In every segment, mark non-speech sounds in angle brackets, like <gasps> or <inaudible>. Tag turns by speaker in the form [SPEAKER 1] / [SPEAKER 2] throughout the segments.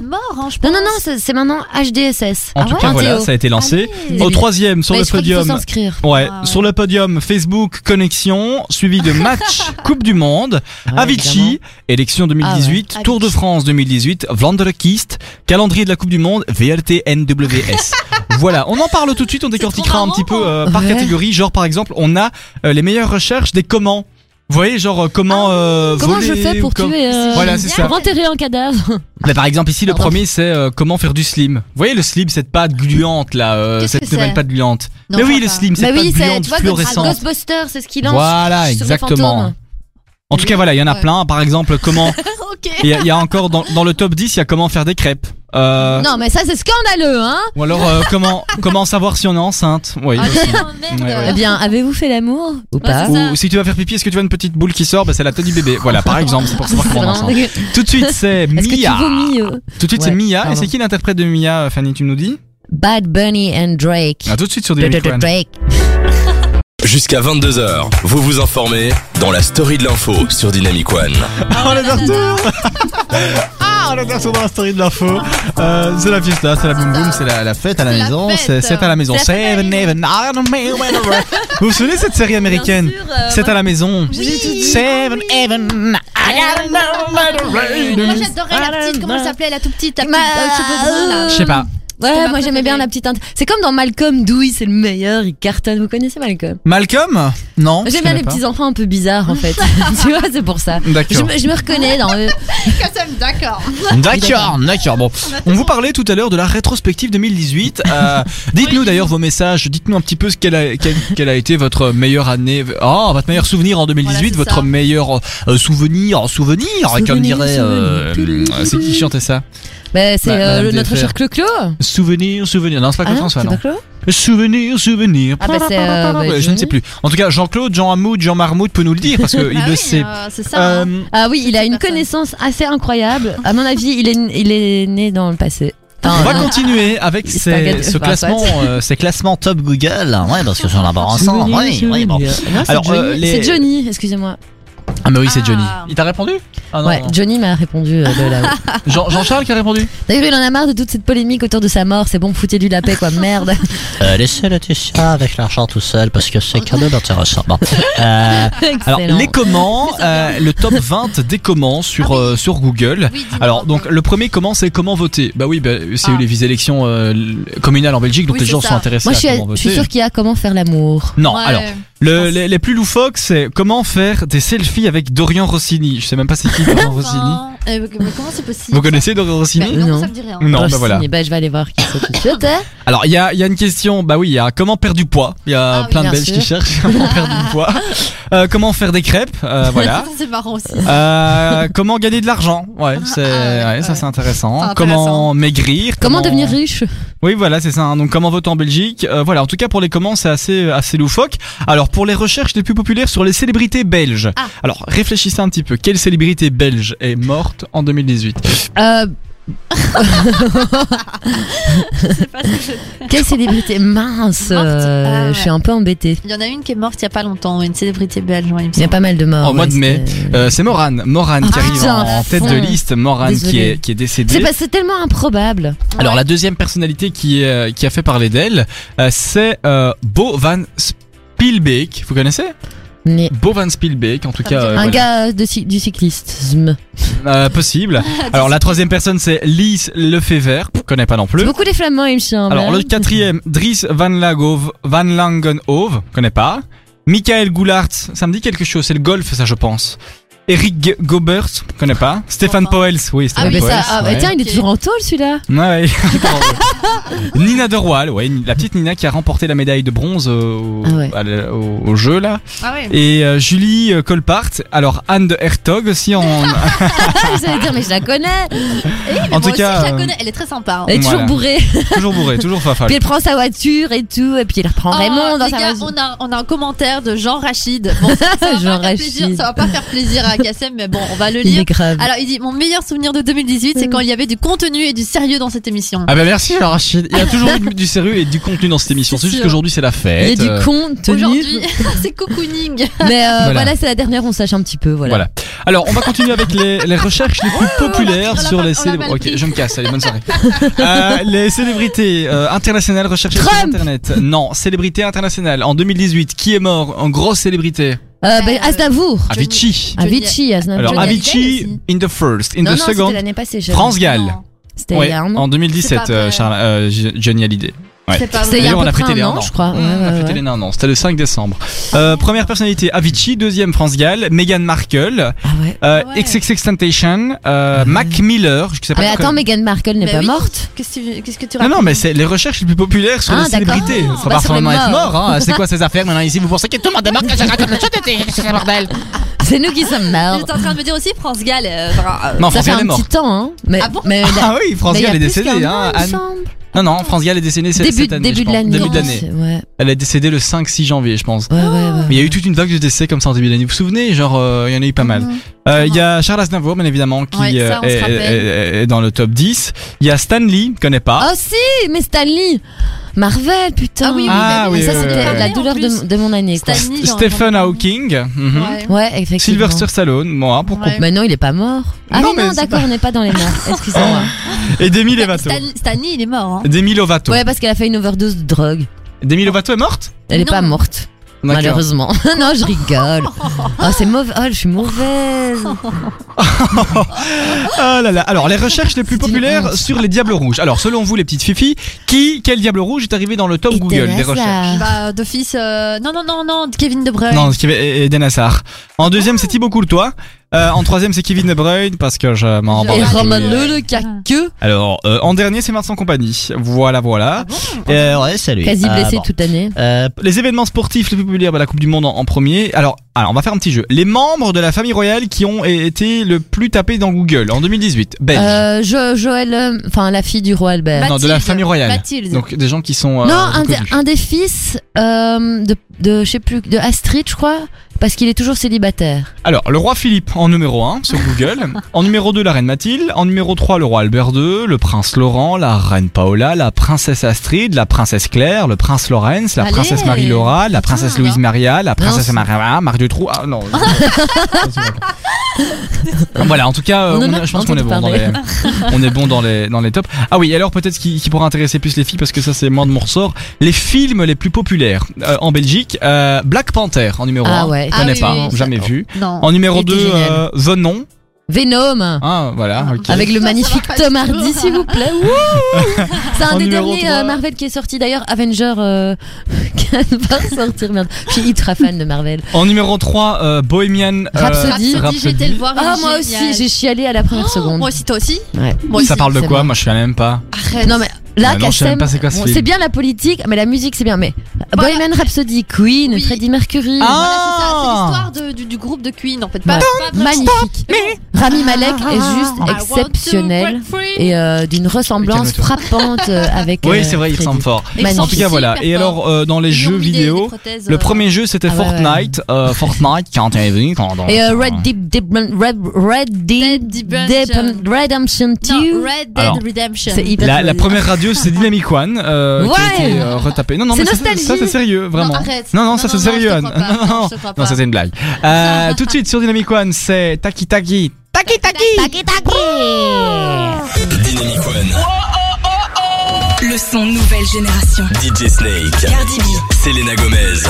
[SPEAKER 1] mort, hein, je
[SPEAKER 2] Non,
[SPEAKER 1] pense.
[SPEAKER 2] non, non, c'est c'est maintenant HDSS.
[SPEAKER 3] En tout cas, voilà, ça a été lancé.
[SPEAKER 1] Ah oui.
[SPEAKER 3] Au troisième, sur
[SPEAKER 2] Mais
[SPEAKER 3] le
[SPEAKER 2] je crois qu'il faut
[SPEAKER 3] podium.
[SPEAKER 2] s'inscrire.
[SPEAKER 3] Ouais,
[SPEAKER 1] Ah ouais.
[SPEAKER 3] sur le podium, Facebook Connexion, suivi de match <laughs> Coupe du Monde,
[SPEAKER 2] Ouais,
[SPEAKER 3] Avicii, élection 2018,
[SPEAKER 1] Ah ouais.
[SPEAKER 3] Tour de. France 2018, Vlaanderen-Kiest, calendrier de la Coupe du Monde, VLT-NWS. <laughs> voilà, on en parle tout de suite, on décortiquera un petit peu euh, par
[SPEAKER 2] Ouais.
[SPEAKER 3] catégorie. Genre par exemple, on a euh, les meilleures recherches des comment. Vous voyez, genre euh, comment euh,
[SPEAKER 2] Comment je
[SPEAKER 3] voler
[SPEAKER 2] fais
[SPEAKER 3] ou
[SPEAKER 2] pour
[SPEAKER 3] com-
[SPEAKER 2] tuer euh,
[SPEAKER 3] Voilà, c'est ça.
[SPEAKER 2] Pour enterrer un cadavre <laughs>
[SPEAKER 3] par exemple ici, le
[SPEAKER 2] Pardon.
[SPEAKER 3] premier c'est euh, comment faire du slim. Vous voyez le slim, cette pâte gluante là, euh,
[SPEAKER 1] Qu'est-ce
[SPEAKER 3] cette
[SPEAKER 1] que
[SPEAKER 3] nouvelle
[SPEAKER 1] c'est
[SPEAKER 3] pâte gluante.
[SPEAKER 1] Non,
[SPEAKER 3] Mais
[SPEAKER 1] je
[SPEAKER 3] oui,
[SPEAKER 1] vois
[SPEAKER 3] le
[SPEAKER 1] pas.
[SPEAKER 3] slim,
[SPEAKER 2] Bah
[SPEAKER 3] cette pâte
[SPEAKER 2] c'est,
[SPEAKER 3] gluante
[SPEAKER 2] tu vois,
[SPEAKER 3] fluorescente.
[SPEAKER 2] Ghostbusters, c'est ce qu'il lance.
[SPEAKER 3] Voilà,
[SPEAKER 2] sur les
[SPEAKER 3] exactement.
[SPEAKER 2] fantômes.
[SPEAKER 3] En tout cas, voilà, il y en a
[SPEAKER 1] Ouais.
[SPEAKER 3] plein. Par exemple, comment <laughs>
[SPEAKER 1] Ok.
[SPEAKER 3] Il y, a- il y a encore dans, dans le top 10, il y a comment faire des crêpes. Euh,
[SPEAKER 2] Non, mais ça, c'est scandaleux, hein
[SPEAKER 3] Ou alors euh, comment <laughs> comment savoir si on est enceinte? Oui.
[SPEAKER 1] Ah,
[SPEAKER 3] aussi.
[SPEAKER 1] merde, merde.
[SPEAKER 3] Ouais, ouais.
[SPEAKER 2] Eh bien, avez-vous fait l'amour? Ou pas.
[SPEAKER 3] Ou si tu vas faire pipi, est-ce que tu vois une petite boule qui sort? Bah, C'est la teddy bébé. Voilà, par exemple, c'est pour savoir
[SPEAKER 2] C'est
[SPEAKER 3] comment on est enceinte. Tout de suite, c'est <laughs>
[SPEAKER 2] Est-ce que tu
[SPEAKER 3] Mia.
[SPEAKER 2] vomis euh?
[SPEAKER 3] Tout de suite, c'est Mia. Et c'est qui l'interprète de Mia, euh, Fanny Tu nous dis?
[SPEAKER 2] Bad Bunny and Drake.
[SPEAKER 3] ah, Tout de suite sur Dynamic One.
[SPEAKER 2] Drake. <laughs>
[SPEAKER 4] Jusqu'à 22h, vous vous informez dans la story de l'info sur Dynamic One.
[SPEAKER 3] Ah, on est de retour Ah, on est de retour dans la story de l'info. Euh, c'est la fiesta, c'est la boum boum, c'est la, la fête à la
[SPEAKER 1] la
[SPEAKER 3] maison.
[SPEAKER 1] fête.
[SPEAKER 3] C'est c'est à la maison.
[SPEAKER 1] La la
[SPEAKER 3] Seven, I don't know. <laughs> Vous vous souvenez de cette série américaine? C'est à la maison. Seven, Even, I don't know when I'm right.
[SPEAKER 1] Moi j'adorais la petite, comment elle s'appelait la toute petite, la petite,
[SPEAKER 2] Ma-
[SPEAKER 1] euh, cheveux bruns, là.
[SPEAKER 3] Je sais pas.
[SPEAKER 2] Ouais, moi j'aimais bien la petite. int- C'est comme dans Malcolm, Dewey, c'est le meilleur, il cartonne. Vous connaissez Malcolm?
[SPEAKER 3] Malcolm? Non. je
[SPEAKER 2] J'aime bien
[SPEAKER 3] connais
[SPEAKER 2] les
[SPEAKER 3] pas.
[SPEAKER 2] petits enfants un peu bizarres en fait. <laughs> <laughs> tu vois, c'est pour ça. Je
[SPEAKER 3] D'accord.
[SPEAKER 2] me, je me reconnais dans eux. <laughs>
[SPEAKER 1] D'accord.
[SPEAKER 3] D'accord, d'accord. Bon, on vous parlait tout à l'heure de la rétrospective 2018. Euh, dites-nous d'ailleurs vos messages. Dites-nous un petit peu ce qu'elle a, quelle, quelle a été votre meilleure année. Oh, votre meilleur souvenir en 2018,
[SPEAKER 1] Voilà, c'est
[SPEAKER 3] votre
[SPEAKER 1] ça.
[SPEAKER 3] meilleur euh, souvenir, souvenir, comme
[SPEAKER 2] Souvenir,
[SPEAKER 3] dirait. euh,
[SPEAKER 2] souvenir.
[SPEAKER 3] c'est qui chantait ça?
[SPEAKER 2] Bah, c'est
[SPEAKER 3] Bah,
[SPEAKER 2] euh,
[SPEAKER 3] Madame
[SPEAKER 2] le- notre
[SPEAKER 3] DFR.
[SPEAKER 2] cher Clo-Clo.
[SPEAKER 3] Souvenir, souvenir. Non, c'est pas
[SPEAKER 2] Ah
[SPEAKER 3] Claude
[SPEAKER 2] non,
[SPEAKER 3] François,
[SPEAKER 2] c'est
[SPEAKER 3] non.
[SPEAKER 2] pas Clo
[SPEAKER 3] Souvenir, souvenir.
[SPEAKER 2] Ah bah, c'est, euh, bah,
[SPEAKER 3] je ne sais plus. En tout cas, Jean-Claude, Jean Hamoud, Jean Marmoud peut nous le dire parce qu'il <laughs>
[SPEAKER 1] Ah
[SPEAKER 3] le
[SPEAKER 1] oui,
[SPEAKER 3] sait.
[SPEAKER 1] euh, C'est ça. hein.
[SPEAKER 3] Euh,
[SPEAKER 2] Ah oui, il a une
[SPEAKER 1] personne.
[SPEAKER 2] connaissance assez incroyable. À mon avis, il est, il est né dans le passé. Enfin,
[SPEAKER 3] On va continuer avec
[SPEAKER 2] C'est
[SPEAKER 3] ces, ce
[SPEAKER 2] enfin,
[SPEAKER 3] classement, euh, ces classements top Google. Ouais, parce que j'en ai ensemble.
[SPEAKER 2] Souvenir,
[SPEAKER 3] Oui, oui, bon.
[SPEAKER 2] c'est
[SPEAKER 3] Alors,
[SPEAKER 2] Johnny.
[SPEAKER 3] euh, les-
[SPEAKER 2] C'est Johnny, excusez-moi.
[SPEAKER 3] Ah, mais oui, c'est
[SPEAKER 1] Ah.
[SPEAKER 3] Johnny. Il t'a répondu? Ah, non,
[SPEAKER 2] ouais,
[SPEAKER 3] non.
[SPEAKER 2] Johnny m'a répondu euh, de là-haut. <laughs>
[SPEAKER 3] Jean- Jean-Charles qui a répondu?
[SPEAKER 2] D'ailleurs, il en a marre de toute cette polémique autour de sa mort. C'est bon, foutez-lui la paix, quoi. Merde. <laughs>
[SPEAKER 5] Euh, laissez Laetitia avec l'argent tout seul parce que c'est quand même intéressant. Bon. Euh, <laughs>
[SPEAKER 3] Alors,
[SPEAKER 2] Excellent.
[SPEAKER 3] les comment, euh, le top 20 des comment sur, euh, sur Google.
[SPEAKER 1] Oui, dis-moi.
[SPEAKER 3] Alors, donc, le premier comment, c'est comment voter Bah oui, bah, c'est
[SPEAKER 1] Ah.
[SPEAKER 3] eu les élections euh, communales en Belgique, donc
[SPEAKER 1] Oui,
[SPEAKER 3] les
[SPEAKER 1] c'est
[SPEAKER 3] gens
[SPEAKER 1] ça.
[SPEAKER 3] sont intéressés
[SPEAKER 2] Moi, je
[SPEAKER 3] à
[SPEAKER 2] suis,
[SPEAKER 3] comment
[SPEAKER 2] je suis sûre qu'il y a comment faire l'amour.
[SPEAKER 3] Non,
[SPEAKER 1] Ouais.
[SPEAKER 3] alors, le- les, les plus loufoques, c'est comment faire des selfies avec Dorian Rossini. Je sais même pas c'est qui Dorian Rossini.
[SPEAKER 1] Enfin, euh, comment c'est possible
[SPEAKER 3] Vous connaissez Dorian Rossini
[SPEAKER 1] Bah, Non,
[SPEAKER 2] Non.
[SPEAKER 1] ça me dit rien.
[SPEAKER 3] Non, bah voilà.
[SPEAKER 2] bah, je vais aller voir qui c'est tout de suite.
[SPEAKER 3] Alors, il y a, il y a une question, bah oui, il y a comment perdre du poids. Il y a
[SPEAKER 1] Ah oui,
[SPEAKER 3] plein de Belges
[SPEAKER 2] sûr.
[SPEAKER 3] qui cherchent <laughs> comment perdre du poids. <laughs> Euh, comment faire des crêpes, euh, <laughs> voilà.
[SPEAKER 1] C'est marrant aussi.
[SPEAKER 3] Euh, comment gagner de l'argent Ouais, c'est
[SPEAKER 1] Ah, ouais,
[SPEAKER 3] ouais, ça c'est intéressant. Comment maigrir
[SPEAKER 2] Comment devenir riche
[SPEAKER 3] Oui, voilà, c'est ça. hein. Donc comment voter en Belgique Euh, Voilà, en tout cas pour les comment c'est assez assez loufoque. Alors pour les recherches les plus populaires sur les célébrités belges.
[SPEAKER 1] Ah.
[SPEAKER 3] Alors réfléchissez un petit peu. Quelle célébrité belge est morte en 2018
[SPEAKER 2] euh, <laughs> Quelle célébrité mince euh,
[SPEAKER 1] Ah, ouais.
[SPEAKER 2] Je suis un peu embêtée.
[SPEAKER 1] Il y en a une qui est morte il y a pas longtemps, une célébrité belge, ouais, il
[SPEAKER 2] y a pas mal de morts.
[SPEAKER 3] Au mois de mai.
[SPEAKER 2] c'est-
[SPEAKER 3] Euh, C'est Morane, Morane qui
[SPEAKER 2] Ah,
[SPEAKER 3] arrive
[SPEAKER 2] putain,
[SPEAKER 3] en, en tête de liste. Morane qui est qui est décédée.
[SPEAKER 2] C'est tellement improbable.
[SPEAKER 3] Alors la deuxième personnalité qui, est, qui a fait parler d'elle, euh, c'est euh, Bo Van Spielbeek. Vous connaissez?
[SPEAKER 2] Mais
[SPEAKER 3] Bo Van Spielbeek, en tout cas. euh,
[SPEAKER 2] un
[SPEAKER 3] voilà.
[SPEAKER 2] gars de, du cyclisme.
[SPEAKER 3] Euh, possible. Alors la troisième personne c'est Lise Lefebvre, je connais pas non plus.
[SPEAKER 2] Beaucoup les flamands, il me semble.
[SPEAKER 3] Alors
[SPEAKER 2] hein.
[SPEAKER 3] le quatrième, Dries Van, Lagov, Van Langenhove, connais pas. Michael Goulart, ça me dit quelque chose, c'est le golf ça je pense. Eric Gobert, connais pas. Stéphane
[SPEAKER 1] Enfin.
[SPEAKER 3] Poels, oui,
[SPEAKER 2] Ah,
[SPEAKER 3] Stéphane
[SPEAKER 2] mais
[SPEAKER 3] Poels.
[SPEAKER 2] ça, ah, bah,
[SPEAKER 3] ouais.
[SPEAKER 2] tiens, il est toujours en tôle celui-là.
[SPEAKER 3] Ouais, ouais. <laughs> <laughs> Nina Derwal, ouais, la petite Nina qui a remporté la médaille de bronze au,
[SPEAKER 2] Ah ouais.
[SPEAKER 3] à le- au- au jeu là.
[SPEAKER 1] Ah ouais.
[SPEAKER 3] Et euh, Julie euh, Colpart, alors Anne de Hertog aussi en, <laughs>
[SPEAKER 2] J'allais dire, mais je la connais.
[SPEAKER 3] en tout
[SPEAKER 1] aussi,
[SPEAKER 3] cas
[SPEAKER 1] je la
[SPEAKER 3] euh,
[SPEAKER 1] connais, elle est très sympa. hein.
[SPEAKER 2] Elle est
[SPEAKER 3] Voilà.
[SPEAKER 2] toujours bourrée.
[SPEAKER 3] toujours bourrée, toujours fafale.
[SPEAKER 2] Puis elle prend sa voiture et tout. Et puis elle reprend
[SPEAKER 1] Oh,
[SPEAKER 2] Raymond dans sa
[SPEAKER 1] gars,
[SPEAKER 2] voiture.
[SPEAKER 1] on a, on a un commentaire de Jean Rachid. Bon, ça, ça va
[SPEAKER 2] Jean
[SPEAKER 1] pas faire plaisir,
[SPEAKER 2] Rachid.
[SPEAKER 1] ça va pas faire plaisir à Kassem, mais bon, on va le
[SPEAKER 2] Il
[SPEAKER 1] lire.
[SPEAKER 2] est grave.
[SPEAKER 1] Alors, il dit Mon meilleur souvenir de 2018, c'est quand il y avait du contenu et du sérieux dans cette émission.
[SPEAKER 3] Ah bah merci Rachid. Il y a <laughs> toujours du, du sérieux et du contenu dans cette émission.
[SPEAKER 1] C'est
[SPEAKER 3] juste
[SPEAKER 1] sûr.
[SPEAKER 3] qu'aujourd'hui c'est la
[SPEAKER 2] Il
[SPEAKER 3] fête.
[SPEAKER 2] y a du contenu.
[SPEAKER 1] Aujourd'hui, <laughs> c'est cocooning.
[SPEAKER 2] Mais euh,
[SPEAKER 3] Voilà.
[SPEAKER 2] voilà, c'est la dernière, on sache un petit peu. Voilà.
[SPEAKER 3] Voilà. Alors, on va continuer avec les, les recherches les plus populaires
[SPEAKER 1] on l'a
[SPEAKER 3] sur les célébrités. Ok, je me casse. Allez, bonne soirée. Euh, les célébrités euh, internationales recherchées sur Internet. Non, célébrité internationale. En 2018, qui est mort? En grosse célébrité
[SPEAKER 2] Euh, ben, Aznavour.
[SPEAKER 3] Avicii.
[SPEAKER 2] Avicii, Aznavour.
[SPEAKER 3] Alors,
[SPEAKER 1] Johnny
[SPEAKER 3] Avicii
[SPEAKER 1] Hallyday
[SPEAKER 3] in the first, in
[SPEAKER 2] non,
[SPEAKER 3] the
[SPEAKER 2] non,
[SPEAKER 3] second.
[SPEAKER 2] c'était l'année passée.
[SPEAKER 3] France Gall.
[SPEAKER 2] C'était il
[SPEAKER 3] Ouais,
[SPEAKER 2] y a un an.
[SPEAKER 3] en 2017,
[SPEAKER 1] C'est pas
[SPEAKER 3] euh. Charles, euh, Johnny Hallyday. Ouais.
[SPEAKER 2] C'était il y a
[SPEAKER 3] D'ailleurs,
[SPEAKER 2] à
[SPEAKER 3] on
[SPEAKER 2] peu
[SPEAKER 3] a
[SPEAKER 2] près
[SPEAKER 3] fêté les
[SPEAKER 2] un
[SPEAKER 3] un
[SPEAKER 2] an,
[SPEAKER 3] an.
[SPEAKER 2] je crois. Ouais,
[SPEAKER 3] on a fêté
[SPEAKER 2] ouais.
[SPEAKER 3] les un an. C'était le 5 décembre. Euh, première personnalité, Avicii. Deuxième, France Gall. Meghan Markle.
[SPEAKER 2] Ah ouais.
[SPEAKER 3] Euh,
[SPEAKER 1] Ouais.
[SPEAKER 3] XXXTentacion. Euh, Mac Miller. Je sais pas
[SPEAKER 2] Mais attends, Meghan Markle n'est
[SPEAKER 1] Mais
[SPEAKER 2] pas
[SPEAKER 1] oui.
[SPEAKER 2] morte.
[SPEAKER 1] Qu'est-ce que tu- que tu
[SPEAKER 3] Non,
[SPEAKER 1] racontes
[SPEAKER 3] non, mais c'est les recherches les plus populaires sur
[SPEAKER 2] Ah,
[SPEAKER 3] les célébrités.
[SPEAKER 1] Ah,
[SPEAKER 3] Faut
[SPEAKER 2] bah, les
[SPEAKER 3] forcément être mort. Hein. C'est quoi ces affaires maintenant? Ici Vous pensez que tout le monde est mort le C'est <laughs> quel bordel
[SPEAKER 2] C'est nous qui sommes morts.
[SPEAKER 1] J'étais en train de me dire aussi France Gall. euh, euh,
[SPEAKER 3] Non,
[SPEAKER 2] Ça
[SPEAKER 3] France
[SPEAKER 2] fait
[SPEAKER 3] Gall est
[SPEAKER 2] un
[SPEAKER 3] mort.
[SPEAKER 2] petit temps, hein. Mais,
[SPEAKER 1] Ah bon
[SPEAKER 2] mais,
[SPEAKER 3] Ah oui, France Gall est décédée. Hein, Anne-. Non, non, France Gall est décédée cette,
[SPEAKER 2] Début,
[SPEAKER 3] cette année.
[SPEAKER 2] début de l'année.
[SPEAKER 3] Début de l'année.
[SPEAKER 2] Ouais,
[SPEAKER 3] Elle est décédée le 5-6 janvier, je pense.
[SPEAKER 2] ouais, ouais. ouais.
[SPEAKER 3] Mais il y a eu toute une vague de décès comme ça en début d'année. Vous vous souvenez Genre, euh, il y en a eu pas mal. Euh, Il y a Charles Aznavour, bien évidemment, qui
[SPEAKER 1] Ouais, ça,
[SPEAKER 3] euh, est dans le top 10. Il y a Stanley, connais pas.
[SPEAKER 2] Oh si, mais Stanley Marvel, putain
[SPEAKER 1] Ah oui, oui,
[SPEAKER 3] Ah
[SPEAKER 1] bah
[SPEAKER 3] oui,
[SPEAKER 2] Ça,
[SPEAKER 3] oui,
[SPEAKER 2] c'était
[SPEAKER 3] oui,
[SPEAKER 2] la douleur de, de mon année, quoi.
[SPEAKER 1] Stanley,
[SPEAKER 3] Stephen Hawking. mhm.
[SPEAKER 1] Ouais.
[SPEAKER 2] Ouais, effectivement.
[SPEAKER 3] Sylvester Stallone, moi, pourquoi
[SPEAKER 1] Ouais.
[SPEAKER 2] Mais non, il est pas mort. Ah
[SPEAKER 3] Non,
[SPEAKER 2] oui,
[SPEAKER 3] mais
[SPEAKER 2] non,
[SPEAKER 3] c'est
[SPEAKER 2] d'accord,
[SPEAKER 3] pas-
[SPEAKER 2] on n'est pas dans les morts. <laughs> Excusez-moi.
[SPEAKER 3] Et Demi Lovato.
[SPEAKER 1] Stan- Stanley, il est mort. Hein.
[SPEAKER 3] Demi Lovato.
[SPEAKER 2] Ouais, parce qu'elle a fait une overdose de drogue.
[SPEAKER 3] Demi Lovato est morte?
[SPEAKER 2] Elle est
[SPEAKER 1] Non.
[SPEAKER 2] pas morte. Malheureusement. <laughs> non, je rigole. Oh, <laughs> c'est mauvais. Oh, je suis mauvaise. <laughs>
[SPEAKER 3] Ah là là. Alors, les recherches les plus populaires sur les Diables Rouges. Alors, selon vous, les petites filles, qui, quel Diable Rouge est arrivé dans le top
[SPEAKER 2] Et
[SPEAKER 3] Google des recherches?
[SPEAKER 1] Bah, d'office. euh, Non, non, non, non, Kevin De Bruyne.
[SPEAKER 3] Non, Kevin- Eden Hazard. En deuxième, c'est Thibaut Courtois. Euh, en troisième, c'est Kevin De Bruyne, parce que je m'en bats
[SPEAKER 1] Et
[SPEAKER 2] a que
[SPEAKER 3] Alors, euh, en dernier, c'est Vincent Compagnie. Voilà, voilà.
[SPEAKER 5] Euh, ouais, salut.
[SPEAKER 2] quasi
[SPEAKER 5] Euh,
[SPEAKER 2] blessé
[SPEAKER 5] bon.
[SPEAKER 2] toute l'année.
[SPEAKER 5] Euh,
[SPEAKER 3] Les événements sportifs les plus populaires, bah, la Coupe du Monde en, en premier. Alors, alors, on va faire un petit jeu. Les membres de la famille royale qui ont été le plus tapés dans Google en 2018. Belge.
[SPEAKER 2] Euh, jo- Joël, euh, enfin la fille du roi Albert.
[SPEAKER 3] non, de la famille royale.
[SPEAKER 1] Mathilde.
[SPEAKER 3] Donc, des gens qui sont. euh,
[SPEAKER 2] non, un, des- un des fils euh, de, de, je sais plus, de Astrid, je crois, parce qu'il est toujours célibataire.
[SPEAKER 3] Alors, le roi Philippe en numéro 1 sur Google. en numéro 2, la reine Mathilde. En numéro 3, le roi Albert II, le prince Laurent, la reine Paola, la princesse Astrid, la princesse Claire, le prince Lorenz, la
[SPEAKER 1] Allez.
[SPEAKER 3] princesse Marie-Laura, la princesse Louise Maria, la princesse
[SPEAKER 2] c'est-
[SPEAKER 3] Maria, Marc de Trou. Ah non. Voilà, en tout cas, euh,
[SPEAKER 2] On
[SPEAKER 3] on
[SPEAKER 2] en
[SPEAKER 3] est-
[SPEAKER 2] a
[SPEAKER 3] je pense qu'on est bon dans les, <laughs> on est bon dans les, dans les tops. Ah oui, alors peut-être ce qui, qui pourra intéresser plus les filles parce que ça c'est moins de mon ressort. Les films les plus populaires euh, en Belgique, euh, Black Panther en numéro 1.
[SPEAKER 2] Ah ouais.
[SPEAKER 3] Je
[SPEAKER 1] Ah
[SPEAKER 3] connais
[SPEAKER 1] oui,
[SPEAKER 3] pas,
[SPEAKER 1] oui,
[SPEAKER 3] jamais vu.
[SPEAKER 1] Non.
[SPEAKER 3] En numéro
[SPEAKER 2] Il
[SPEAKER 3] 2,
[SPEAKER 2] était génial.
[SPEAKER 3] euh, Venom. Ah, voilà, ok.
[SPEAKER 2] Avec le magnifique Tom Hardy, s'il vous plaît. <laughs> Wouh C'est un
[SPEAKER 3] En
[SPEAKER 2] des
[SPEAKER 3] numéro
[SPEAKER 2] derniers
[SPEAKER 3] 3.
[SPEAKER 2] euh, Marvel qui est sorti d'ailleurs, Avenger, euh, <laughs> qui va sortir, merde. Je suis ultra fan de Marvel.
[SPEAKER 3] En numéro 3, euh, Bohemian euh,
[SPEAKER 2] Rhapsody.
[SPEAKER 1] Rhapsody, été le voir. il
[SPEAKER 2] Ah,
[SPEAKER 1] est
[SPEAKER 2] moi
[SPEAKER 1] génial.
[SPEAKER 2] aussi, j'ai chialé à la première
[SPEAKER 1] Oh,
[SPEAKER 2] seconde.
[SPEAKER 1] Moi aussi, toi aussi
[SPEAKER 2] Ouais.
[SPEAKER 1] Moi
[SPEAKER 3] Ça
[SPEAKER 1] aussi.
[SPEAKER 3] parle de
[SPEAKER 2] c'est
[SPEAKER 3] quoi
[SPEAKER 2] moi.
[SPEAKER 3] Moi je sais même pas.
[SPEAKER 1] Arrête.
[SPEAKER 2] Non, mais là,
[SPEAKER 3] Ah
[SPEAKER 2] Kassem,
[SPEAKER 3] c'est
[SPEAKER 2] bien la politique, mais la musique, c'est bien. Mais
[SPEAKER 1] Voilà.
[SPEAKER 2] Bohemian Rhapsody, Queen,
[SPEAKER 1] Oui.
[SPEAKER 2] Freddie Mercury.
[SPEAKER 3] Ah.
[SPEAKER 1] Voilà, c'est l'histoire du, du groupe de Queen en fait. Pas,
[SPEAKER 2] Magnifique. Rami Malek est juste exceptionnel et euh, d'une ressemblance frappante euh, avec.
[SPEAKER 3] Oui,
[SPEAKER 2] euh,
[SPEAKER 3] c'est vrai, il ressemble fort.
[SPEAKER 2] Magnifique.
[SPEAKER 3] En tout cas, voilà. Et alors, euh, dans les
[SPEAKER 1] Ils
[SPEAKER 3] jeux vidéo,
[SPEAKER 1] prothèses,
[SPEAKER 3] le
[SPEAKER 1] euh,
[SPEAKER 3] premier jeu c'était
[SPEAKER 2] Ah ouais, ouais.
[SPEAKER 3] Fortnite. euh, Fortnite, quand t'es venu, quand
[SPEAKER 2] Et euh, Red Deep Deep Red Red Deep
[SPEAKER 1] Dead
[SPEAKER 2] Deep
[SPEAKER 1] Redemption.
[SPEAKER 2] Redemption 2.
[SPEAKER 1] Non, Red Dead
[SPEAKER 3] Alors,
[SPEAKER 1] Redemption.
[SPEAKER 2] C'est
[SPEAKER 3] La, première radio c'est Dynamic One euh, qui a
[SPEAKER 2] Ouais.
[SPEAKER 3] été euh, retapée. Non non
[SPEAKER 2] C'est
[SPEAKER 3] mais ça, c'est sérieux vraiment.
[SPEAKER 1] Non, arrête.
[SPEAKER 3] non non,
[SPEAKER 1] Non,
[SPEAKER 3] ça c'est sérieux. Non non
[SPEAKER 1] Non,
[SPEAKER 3] c'est une blague. Euh, <laughs> tout de suite sur Dynamic One c'est Taki Taki. Taki Taki.
[SPEAKER 2] Taki taki.
[SPEAKER 4] Dynamic One,
[SPEAKER 6] Le son nouvelle génération.
[SPEAKER 4] DJ Snake,
[SPEAKER 6] Cardi B.
[SPEAKER 4] Selena Gomez.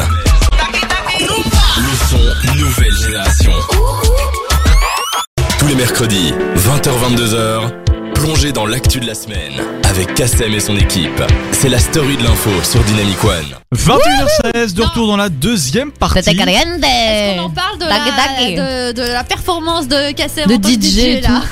[SPEAKER 4] Le son nouvelle génération. Tous les mercredis, 20h-22h, plongez dans l'actu de la semaine avec Kassem et son équipe. C'est la story de l'info sur Dynamic One.
[SPEAKER 3] 21h16 de retour dans la deuxième partie.
[SPEAKER 2] C'était caliente.
[SPEAKER 1] Est-ce qu'on en parle de la, de, de la performance de Kassem
[SPEAKER 2] De
[SPEAKER 1] en tant que
[SPEAKER 2] DJ
[SPEAKER 1] là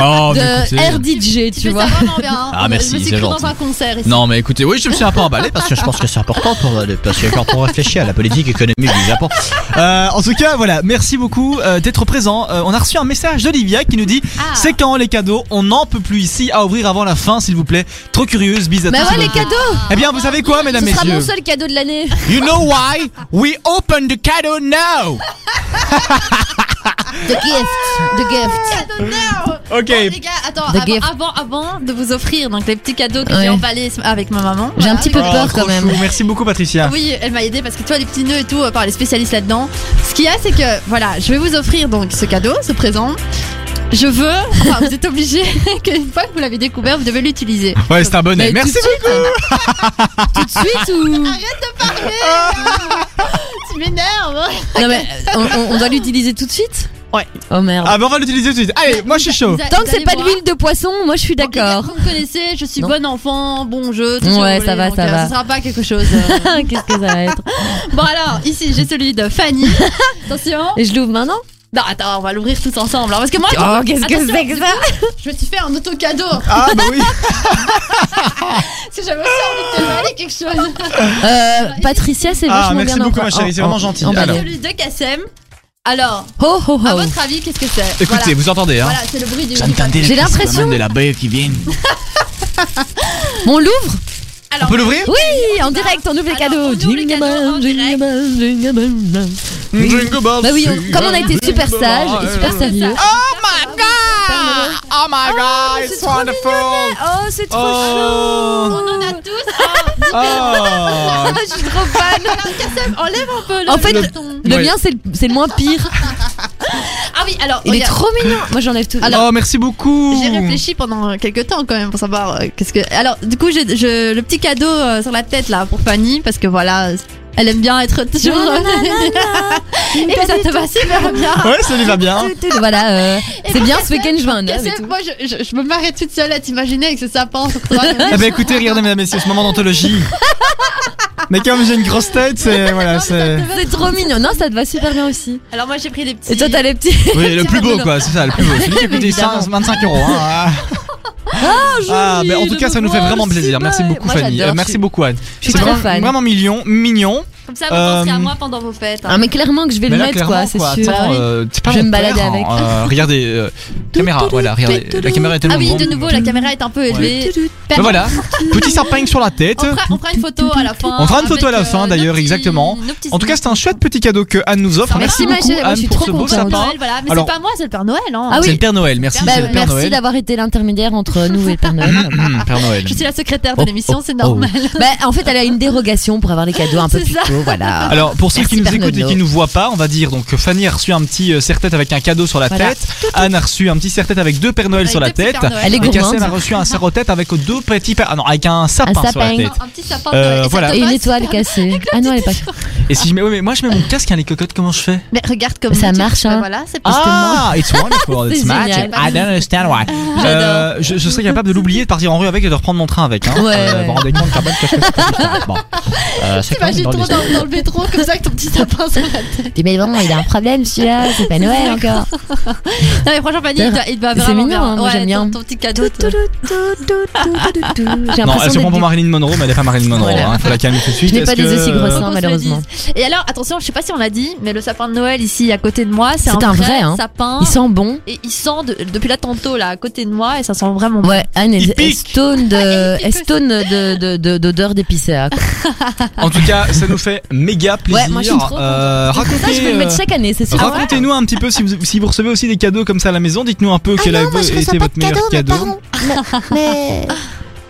[SPEAKER 3] Oh. <laughs>
[SPEAKER 2] De RDJ,
[SPEAKER 1] Tu
[SPEAKER 2] tu vois.
[SPEAKER 1] ça vraiment bien. hein.
[SPEAKER 3] Ah, merci,
[SPEAKER 1] Je me suis cru dans un concert ici.
[SPEAKER 3] Non mais écoutez, oui je me suis un peu emballé parce
[SPEAKER 5] que je pense que c'est important pour, euh, parce que quand on réfléchit à la politique économique du Japon.
[SPEAKER 3] Euh, en tout cas, voilà, merci beaucoup euh, d'être présent. Euh, on a reçu un message d'Olivia qui nous dit
[SPEAKER 1] Ah.
[SPEAKER 3] C'est quand les cadeaux On n'en peut plus ici à ouvrir avant la fin, s'il vous plaît. Trop curieuse, bis à
[SPEAKER 2] Mais
[SPEAKER 3] tous,
[SPEAKER 2] ouais, les cadeaux.
[SPEAKER 3] Eh bien, vous savez quoi, mesdames,
[SPEAKER 2] Ce sera mon seul cadeau de l'année.
[SPEAKER 3] You know why? We open the cadeau now <laughs>
[SPEAKER 2] The gift, the gift.
[SPEAKER 3] Ok.
[SPEAKER 1] Bon, les gars, attends,
[SPEAKER 2] The
[SPEAKER 1] avant,
[SPEAKER 2] gift.
[SPEAKER 1] avant, avant de vous offrir donc les petits cadeaux que
[SPEAKER 2] Ouais.
[SPEAKER 1] j'ai emballés avec ma maman.
[SPEAKER 2] J'ai un petit peu
[SPEAKER 3] Oh,
[SPEAKER 2] peur
[SPEAKER 3] trop
[SPEAKER 2] quand même.
[SPEAKER 3] chou. Merci beaucoup Patricia.
[SPEAKER 1] Oui, elle m'a aidé parce que toi, les petits nœuds et tout, euh, par les spécialistes là-dedans. Ce qu'il y a, c'est que voilà, je vais vous offrir donc ce cadeau, ce présent. Je veux, enfin, vous êtes obligé <laughs> qu'une fois que vous l'avez découvert, vous devez l'utiliser.
[SPEAKER 3] Ouais, c'est un bonnet.
[SPEAKER 2] Mais
[SPEAKER 3] Merci
[SPEAKER 2] tout de suite, Tout de suite ou <laughs>
[SPEAKER 1] Tu m'énerves.
[SPEAKER 2] Non mais on, on- doit l'utiliser tout de suite?
[SPEAKER 1] Ouais.
[SPEAKER 2] Oh merde.
[SPEAKER 3] Ah bah on va l'utiliser tout de suite. Allez, moi je suis chaud.
[SPEAKER 2] Tant
[SPEAKER 1] vous
[SPEAKER 2] que c'est pas de l'huile de poisson, moi je suis d'accord.
[SPEAKER 1] Vous me connaissez, je suis
[SPEAKER 2] Non.
[SPEAKER 1] bon enfant, bon jeu, tout ce que
[SPEAKER 2] Ouais, ça va, ça
[SPEAKER 1] euh,
[SPEAKER 2] va.
[SPEAKER 1] Ce sera pas quelque chose. euh. <laughs>
[SPEAKER 2] Qu'est-ce que ça va être?
[SPEAKER 1] Bon alors, ici j'ai celui de Fanny. Attention.
[SPEAKER 2] Et je l'ouvre maintenant?
[SPEAKER 1] Non, attends, on va l'ouvrir tous ensemble. hein, parce que moi,
[SPEAKER 2] Oh, qu'est-ce que
[SPEAKER 1] attention,
[SPEAKER 2] c'est que ça
[SPEAKER 1] coup, Je me suis fait un auto cadeau.
[SPEAKER 3] Ah bah oui. <laughs>
[SPEAKER 1] Parce que j'avais aussi envie de te demander quelque chose.
[SPEAKER 2] euh, Patricia, c'est
[SPEAKER 3] Ah,
[SPEAKER 2] vachement
[SPEAKER 3] merci
[SPEAKER 2] bien
[SPEAKER 3] beaucoup, ma chérie, c'est vraiment
[SPEAKER 2] en-
[SPEAKER 3] gentil. Alors.
[SPEAKER 1] Celui de Kassem. Alors,
[SPEAKER 2] Ho ho
[SPEAKER 1] à votre avis, qu'est-ce que c'est?
[SPEAKER 3] Écoutez,
[SPEAKER 1] Voilà.
[SPEAKER 3] vous entendez hein.
[SPEAKER 1] Voilà, c'est le bruit du.
[SPEAKER 2] J'ai l'impression.
[SPEAKER 3] de la baie qui vient. <laughs>
[SPEAKER 2] On l'ouvre?
[SPEAKER 1] Alors,
[SPEAKER 3] On peut l'ouvrir
[SPEAKER 2] Oui, en direct, on ouvre les cadeaux. Jingle bell, jingle bell, jingle bell. Bah oui, on- comme on a été super sage et super sérieux.
[SPEAKER 3] Oh my god! Oh my god, it's wonderful!
[SPEAKER 2] Oh, c'est trop
[SPEAKER 3] Oh!
[SPEAKER 1] on en a tous. <laughs> Oh,
[SPEAKER 3] Oh! <laughs>
[SPEAKER 2] Je suis trop fan.
[SPEAKER 1] Enlève un peu le.
[SPEAKER 2] En fait,
[SPEAKER 1] le
[SPEAKER 2] mien, c'est le, c'est le moins pire. <laughs>
[SPEAKER 1] Ah oui, alors.
[SPEAKER 2] Il est trop mignon. Moi, j'enlève tout.
[SPEAKER 1] Alors,
[SPEAKER 3] Oh, merci beaucoup!
[SPEAKER 1] J'ai réfléchi pendant quelques temps quand même pour savoir euh, qu'est-ce que. Alors, du coup, j'ai le petit cadeau euh, sur la tête là pour Fanny parce que voilà, elle aime bien être toujours. <laughs> Et ça te va super bien.
[SPEAKER 3] Ouais, ça lui va bien.
[SPEAKER 2] Voilà, euh, c'est bien ce week-end, je un œuf
[SPEAKER 1] moi, je, je, je me marrais toute seule à t'imaginer avec ce sapin sur toi.
[SPEAKER 3] Ah <laughs> bah écoutez, regardez mesdames et messieurs, ce moment d'anthologie. Mais comme j'ai une grosse tête, c'est voilà, c'est.
[SPEAKER 2] C'est trop mignon. Non, ça te va super bien aussi.
[SPEAKER 1] Alors moi j'ai pris les petits.
[SPEAKER 2] Et toi, t'as les petits.
[SPEAKER 3] Oui, le <laughs> plus beau quoi, c'est ça, le plus beau. Celui qui a coûté
[SPEAKER 2] Évidemment.
[SPEAKER 3] 15, 25 euros. Hein. Ah, mais en tout cas, ça nous fait vraiment plaisir. Merci beaucoup,
[SPEAKER 2] Moi,
[SPEAKER 3] Fanny.
[SPEAKER 2] j'adore,
[SPEAKER 3] Euh, merci beaucoup, Anne.
[SPEAKER 2] je suis
[SPEAKER 3] C'est
[SPEAKER 2] très
[SPEAKER 3] vraiment,
[SPEAKER 2] fan.
[SPEAKER 3] vraiment mignon, mignon.
[SPEAKER 1] Comme ça, vous penserez à
[SPEAKER 3] Euh,
[SPEAKER 1] moi pendant vos fêtes. hein.
[SPEAKER 2] Ah, mais clairement que je vais
[SPEAKER 3] Mais
[SPEAKER 2] le
[SPEAKER 3] là,
[SPEAKER 2] mettre, quoi, c'est sûr.
[SPEAKER 3] attends, euh, c'est pas
[SPEAKER 2] Je vais me balader avec.
[SPEAKER 3] hein. Euh, regardez, euh, caméra, voilà, regardez. La caméra est
[SPEAKER 1] Ah
[SPEAKER 3] tellement
[SPEAKER 1] oui,
[SPEAKER 3] grande.
[SPEAKER 1] de nouveau, la caméra est un peu élevée.
[SPEAKER 3] Ben voilà, petit sapin sur la tête.
[SPEAKER 1] On fera, une photo à la fin.
[SPEAKER 3] On fera une photo à la fin, d'ailleurs, exactement. En tout cas, c'est un chouette petit cadeau que Anne nous offre.
[SPEAKER 1] Merci,
[SPEAKER 3] beaucoup, Anne,
[SPEAKER 2] je suis
[SPEAKER 3] pour
[SPEAKER 2] trop
[SPEAKER 3] ce beau
[SPEAKER 2] contente.
[SPEAKER 3] sapin.
[SPEAKER 1] Noël, voilà. Mais c'est pas moi, c'est le Père Noël. Hein.
[SPEAKER 2] Ah oui.
[SPEAKER 3] C'est le Père Noël, merci,
[SPEAKER 2] Bah,
[SPEAKER 3] c'est
[SPEAKER 2] merci d'avoir été l'intermédiaire entre nous et le Père Noël. <coughs>
[SPEAKER 3] Père Noël.
[SPEAKER 1] Je suis la secrétaire de
[SPEAKER 3] Oh,
[SPEAKER 1] l'émission,
[SPEAKER 3] oh,
[SPEAKER 1] c'est
[SPEAKER 3] oh.
[SPEAKER 1] normal.
[SPEAKER 2] bah, en fait, elle a une dérogation pour avoir les cadeaux un peu
[SPEAKER 1] C'est
[SPEAKER 2] plus voilà.
[SPEAKER 3] Alors pour ceux
[SPEAKER 2] Merci,
[SPEAKER 3] qui nous
[SPEAKER 2] Père
[SPEAKER 3] écoutent et qui nous voient pas, on va dire donc Fanny a reçu un petit euh, serre-tête avec un cadeau sur la
[SPEAKER 2] Voilà.
[SPEAKER 3] tête, Anne a reçu un petit serre-tête avec deux Pères Noël
[SPEAKER 1] Avec
[SPEAKER 3] sur la tête.
[SPEAKER 2] Elle est
[SPEAKER 3] et
[SPEAKER 2] gourmande.
[SPEAKER 3] Kassem a reçu un serre-tête avec deux petits pères, ah non avec un sapin,
[SPEAKER 2] Un
[SPEAKER 3] sur la
[SPEAKER 2] sapin.
[SPEAKER 3] tête.
[SPEAKER 1] Un petit sapin
[SPEAKER 3] Euh.
[SPEAKER 1] Et
[SPEAKER 3] voilà.
[SPEAKER 2] Et une étoile cassée. Ah non, elle est pas.
[SPEAKER 3] Et si je mets, ouais, mais moi je mets mon casque, hein, les cocottes, comment je fais
[SPEAKER 1] Mais regarde comme
[SPEAKER 2] Ça marche, hein.
[SPEAKER 1] Voilà, c'est
[SPEAKER 3] Ah, it's wonderful, <laughs> it's
[SPEAKER 2] C'est
[SPEAKER 3] magic. I don't understand why. Euh, je, je serais capable de l'oublier, de partir en rue avec et de reprendre mon train avec. Hein.
[SPEAKER 2] Ouais,
[SPEAKER 3] Euh, rendez compte. Bon. Euh, c'est
[SPEAKER 1] T'imagines
[SPEAKER 3] dans
[SPEAKER 1] dans, dans le métro comme ça avec ton petit sapin sur la tête.
[SPEAKER 2] Mais bon, il a un problème celui-là, c'est pas Noël encore. <laughs>
[SPEAKER 1] Non mais franchement Fanny, il doit- il va
[SPEAKER 2] C'est
[SPEAKER 1] vraiment
[SPEAKER 2] mignon,
[SPEAKER 1] bien.
[SPEAKER 2] hein, moi, j'aime bien.
[SPEAKER 1] Ton, ton petit cadeau.
[SPEAKER 3] Non,
[SPEAKER 2] l'impression
[SPEAKER 3] elle se prend pour Marilyn Monroe, mais elle est pas Marilyn Monroe.
[SPEAKER 2] Voilà.
[SPEAKER 3] Il faut la calmer tout de suite.
[SPEAKER 2] Je n'ai pas des aussi grosses
[SPEAKER 1] Faut
[SPEAKER 2] seins, malheureusement.
[SPEAKER 1] Et alors, attention, je sais pas si on l'a dit, mais le sapin de Noël ici à côté de moi, c'est
[SPEAKER 2] C'est
[SPEAKER 1] un,
[SPEAKER 2] un vrai, hein.
[SPEAKER 1] sapin.
[SPEAKER 2] Il sent bon.
[SPEAKER 1] Et il sent de- depuis là tantôt là à côté de moi et ça sent vraiment bon.
[SPEAKER 2] Ouais, Anne est, stone de,
[SPEAKER 1] pique
[SPEAKER 2] est stone de, de, de- d'odeur d'épicéa.
[SPEAKER 3] En tout cas, ça nous fait méga plaisir.
[SPEAKER 2] Ouais, moi, je suis trop
[SPEAKER 3] Euh,
[SPEAKER 2] Donc ça, je
[SPEAKER 3] racontez,
[SPEAKER 2] peux le mettre
[SPEAKER 3] euh,
[SPEAKER 2] chaque année, c'est sûr.
[SPEAKER 3] Racontez-nous un petit peu si vous, si vous recevez aussi des cadeaux comme ça à la maison. Dites-nous un peu quel a été votre meilleur cadeau. <laughs>
[SPEAKER 2] Mais.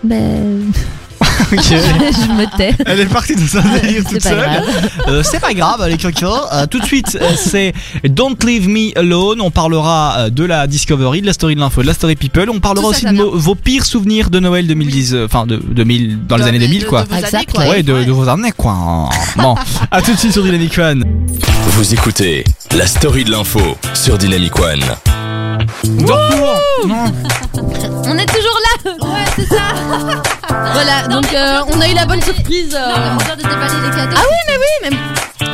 [SPEAKER 2] Mais.
[SPEAKER 3] Ok. <laughs>
[SPEAKER 2] je me tais.
[SPEAKER 3] Elle est partie dans un délire toute
[SPEAKER 2] C'est pas
[SPEAKER 3] seule.
[SPEAKER 2] grave.
[SPEAKER 3] Euh, c'est pas grave, les cocos. Euh, tout de suite, euh, c'est Don't Leave Me Alone. On parlera de la Discovery, de la story de l'info, de la story people. On parlera
[SPEAKER 1] ça,
[SPEAKER 3] aussi
[SPEAKER 1] ça
[SPEAKER 3] de vos pires souvenirs de Noël 2010, euh, enfin de 2000, dans les
[SPEAKER 1] De-
[SPEAKER 3] années
[SPEAKER 1] de-
[SPEAKER 3] 2000,
[SPEAKER 1] de-
[SPEAKER 3] quoi.
[SPEAKER 1] de années, quoi.
[SPEAKER 3] Ouais, de, de vos années, quoi. Bon, à tout de suite sur Dynamic One.
[SPEAKER 4] Vous écoutez la story de l'info sur Dynamic One.
[SPEAKER 3] De. Non. <laughs>
[SPEAKER 2] On est toujours
[SPEAKER 1] c'est ça. <laughs>
[SPEAKER 2] Voilà,
[SPEAKER 1] Non,
[SPEAKER 2] donc
[SPEAKER 1] mais
[SPEAKER 2] euh,
[SPEAKER 1] on
[SPEAKER 2] a eu la bonne surprise. euh,
[SPEAKER 1] Non, mais on de déballer les cadeaux.
[SPEAKER 2] Ah oui,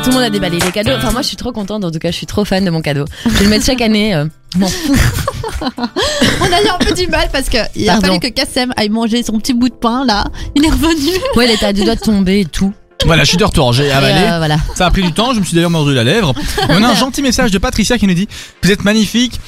[SPEAKER 2] Tout le monde a déballé les cadeaux. Enfin, moi, je suis trop contente. En tout cas, je suis trop fan de mon cadeau. Je vais le mettre chaque année. euh. Bon. <laughs>
[SPEAKER 1] On a eu un peu du mal parce que il a
[SPEAKER 2] Pardon.
[SPEAKER 1] fallu que Kassem aille manger son petit bout de pain là. Il est revenu.
[SPEAKER 2] Ouais, elle était à deux doigts de tomber et tout.
[SPEAKER 3] Voilà, je suis de retour, j'ai avalé.
[SPEAKER 2] euh, voilà.
[SPEAKER 3] Ça a pris du temps, je me suis d'ailleurs mordu la lèvre. <laughs> On a un gentil message de Patricia qui nous dit Vous êtes magnifique.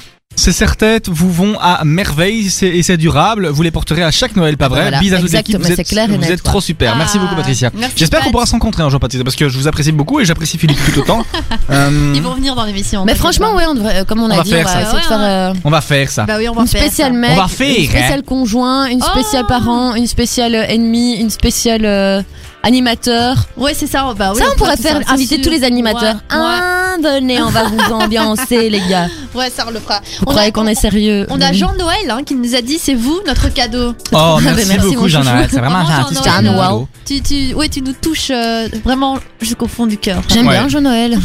[SPEAKER 3] Ces serre-têtes vous vont à merveille c'est- et c'est durable. Vous les porterez à chaque Noël, pas vrai?
[SPEAKER 2] Voilà,
[SPEAKER 3] Bis à toute
[SPEAKER 2] exactement,
[SPEAKER 3] l'équipe. Vous
[SPEAKER 2] c'est
[SPEAKER 3] êtes,
[SPEAKER 2] clair
[SPEAKER 3] vous
[SPEAKER 2] net,
[SPEAKER 3] êtes trop super. Merci
[SPEAKER 1] Ah,
[SPEAKER 3] beaucoup, Patricia. J'espère qu'on pourra se rencontrer un jour, Patricia, parce que je vous apprécie beaucoup et j'apprécie Philippe tout autant. <laughs> Euh,
[SPEAKER 1] Ils vont venir dans l'émission.
[SPEAKER 2] Mais franchement, ouais, on devrait, euh, comme on,
[SPEAKER 3] On
[SPEAKER 2] a
[SPEAKER 3] va
[SPEAKER 2] dit,
[SPEAKER 3] faire
[SPEAKER 2] on va
[SPEAKER 1] Ouais,
[SPEAKER 2] faire euh,
[SPEAKER 3] on va faire ça.
[SPEAKER 1] Bah oui, on va
[SPEAKER 2] une
[SPEAKER 1] faire
[SPEAKER 2] spéciale
[SPEAKER 1] ça.
[SPEAKER 2] mec,
[SPEAKER 3] On va faire,
[SPEAKER 2] une
[SPEAKER 3] hein.
[SPEAKER 2] spéciale conjoint, une spéciale
[SPEAKER 1] Oh.
[SPEAKER 2] parent, une spéciale euh, ennemi, une spéciale euh, animateur.
[SPEAKER 1] Ouais, c'est ça. Bah, oui,
[SPEAKER 2] ça, on pourrait faire inviter tous les animateurs.
[SPEAKER 1] Ouais, ouais.
[SPEAKER 2] Ah, venez, on va vous ambiancer, les gars. <laughs>
[SPEAKER 1] Ouais, ça on le fera.
[SPEAKER 2] Vous
[SPEAKER 1] On
[SPEAKER 2] croyez qu'on est sérieux
[SPEAKER 1] On a Jean-Noël hein, qui nous a dit c'est vous notre cadeau.
[SPEAKER 3] Oh,
[SPEAKER 2] Ah,
[SPEAKER 3] merci,
[SPEAKER 2] merci,
[SPEAKER 3] beaucoup, Jean-Noël.
[SPEAKER 2] chouchou.
[SPEAKER 3] C'est vraiment gentil.
[SPEAKER 2] Euh,
[SPEAKER 3] cadeau.
[SPEAKER 1] Tu, tu, ouais, tu nous touches euh, vraiment jusqu'au fond du cœur.
[SPEAKER 2] J'aime
[SPEAKER 3] Ouais.
[SPEAKER 2] bien Jean-Noël.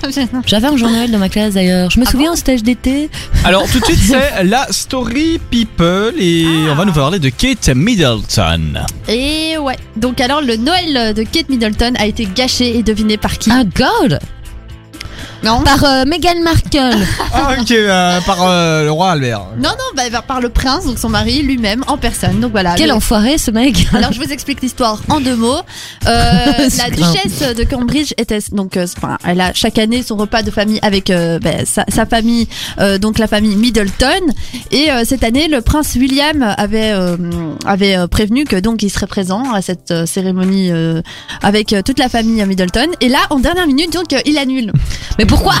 [SPEAKER 2] <laughs> J'avais un Jean-Noël dans ma classe d'ailleurs. Je me
[SPEAKER 1] Ah
[SPEAKER 2] souviens au stage d'été.
[SPEAKER 3] Alors, tout de suite, c'est <laughs> la story people et
[SPEAKER 1] Ah.
[SPEAKER 3] on va nous parler de Kate Middleton.
[SPEAKER 1] Et ouais. Donc alors le Noël de Kate Middleton a été gâché et deviné par qui?
[SPEAKER 2] Ah, God
[SPEAKER 1] Non.
[SPEAKER 2] Par euh, Meghan Markle. <laughs>
[SPEAKER 3] Ah, ok, euh, par euh, le roi Albert.
[SPEAKER 1] Non, non, bah, bah, par le prince, donc son mari lui-même en personne. Donc voilà.
[SPEAKER 2] Quel
[SPEAKER 1] le-
[SPEAKER 2] enfoiré ce mec. <laughs>
[SPEAKER 1] Alors je vous explique l'histoire en deux mots. Euh, <laughs> la duchesse de Cambridge était donc, euh, enfin, elle a chaque année son repas de famille avec euh, ben, sa, sa famille, euh, donc la famille Middleton. Et euh, cette année, le prince William avait euh, avait euh, prévenu que donc il serait présent à cette euh, cérémonie euh, avec euh, toute la famille Middleton. Et là, en dernière minute, donc euh, il annule.
[SPEAKER 2] Mais pourquoi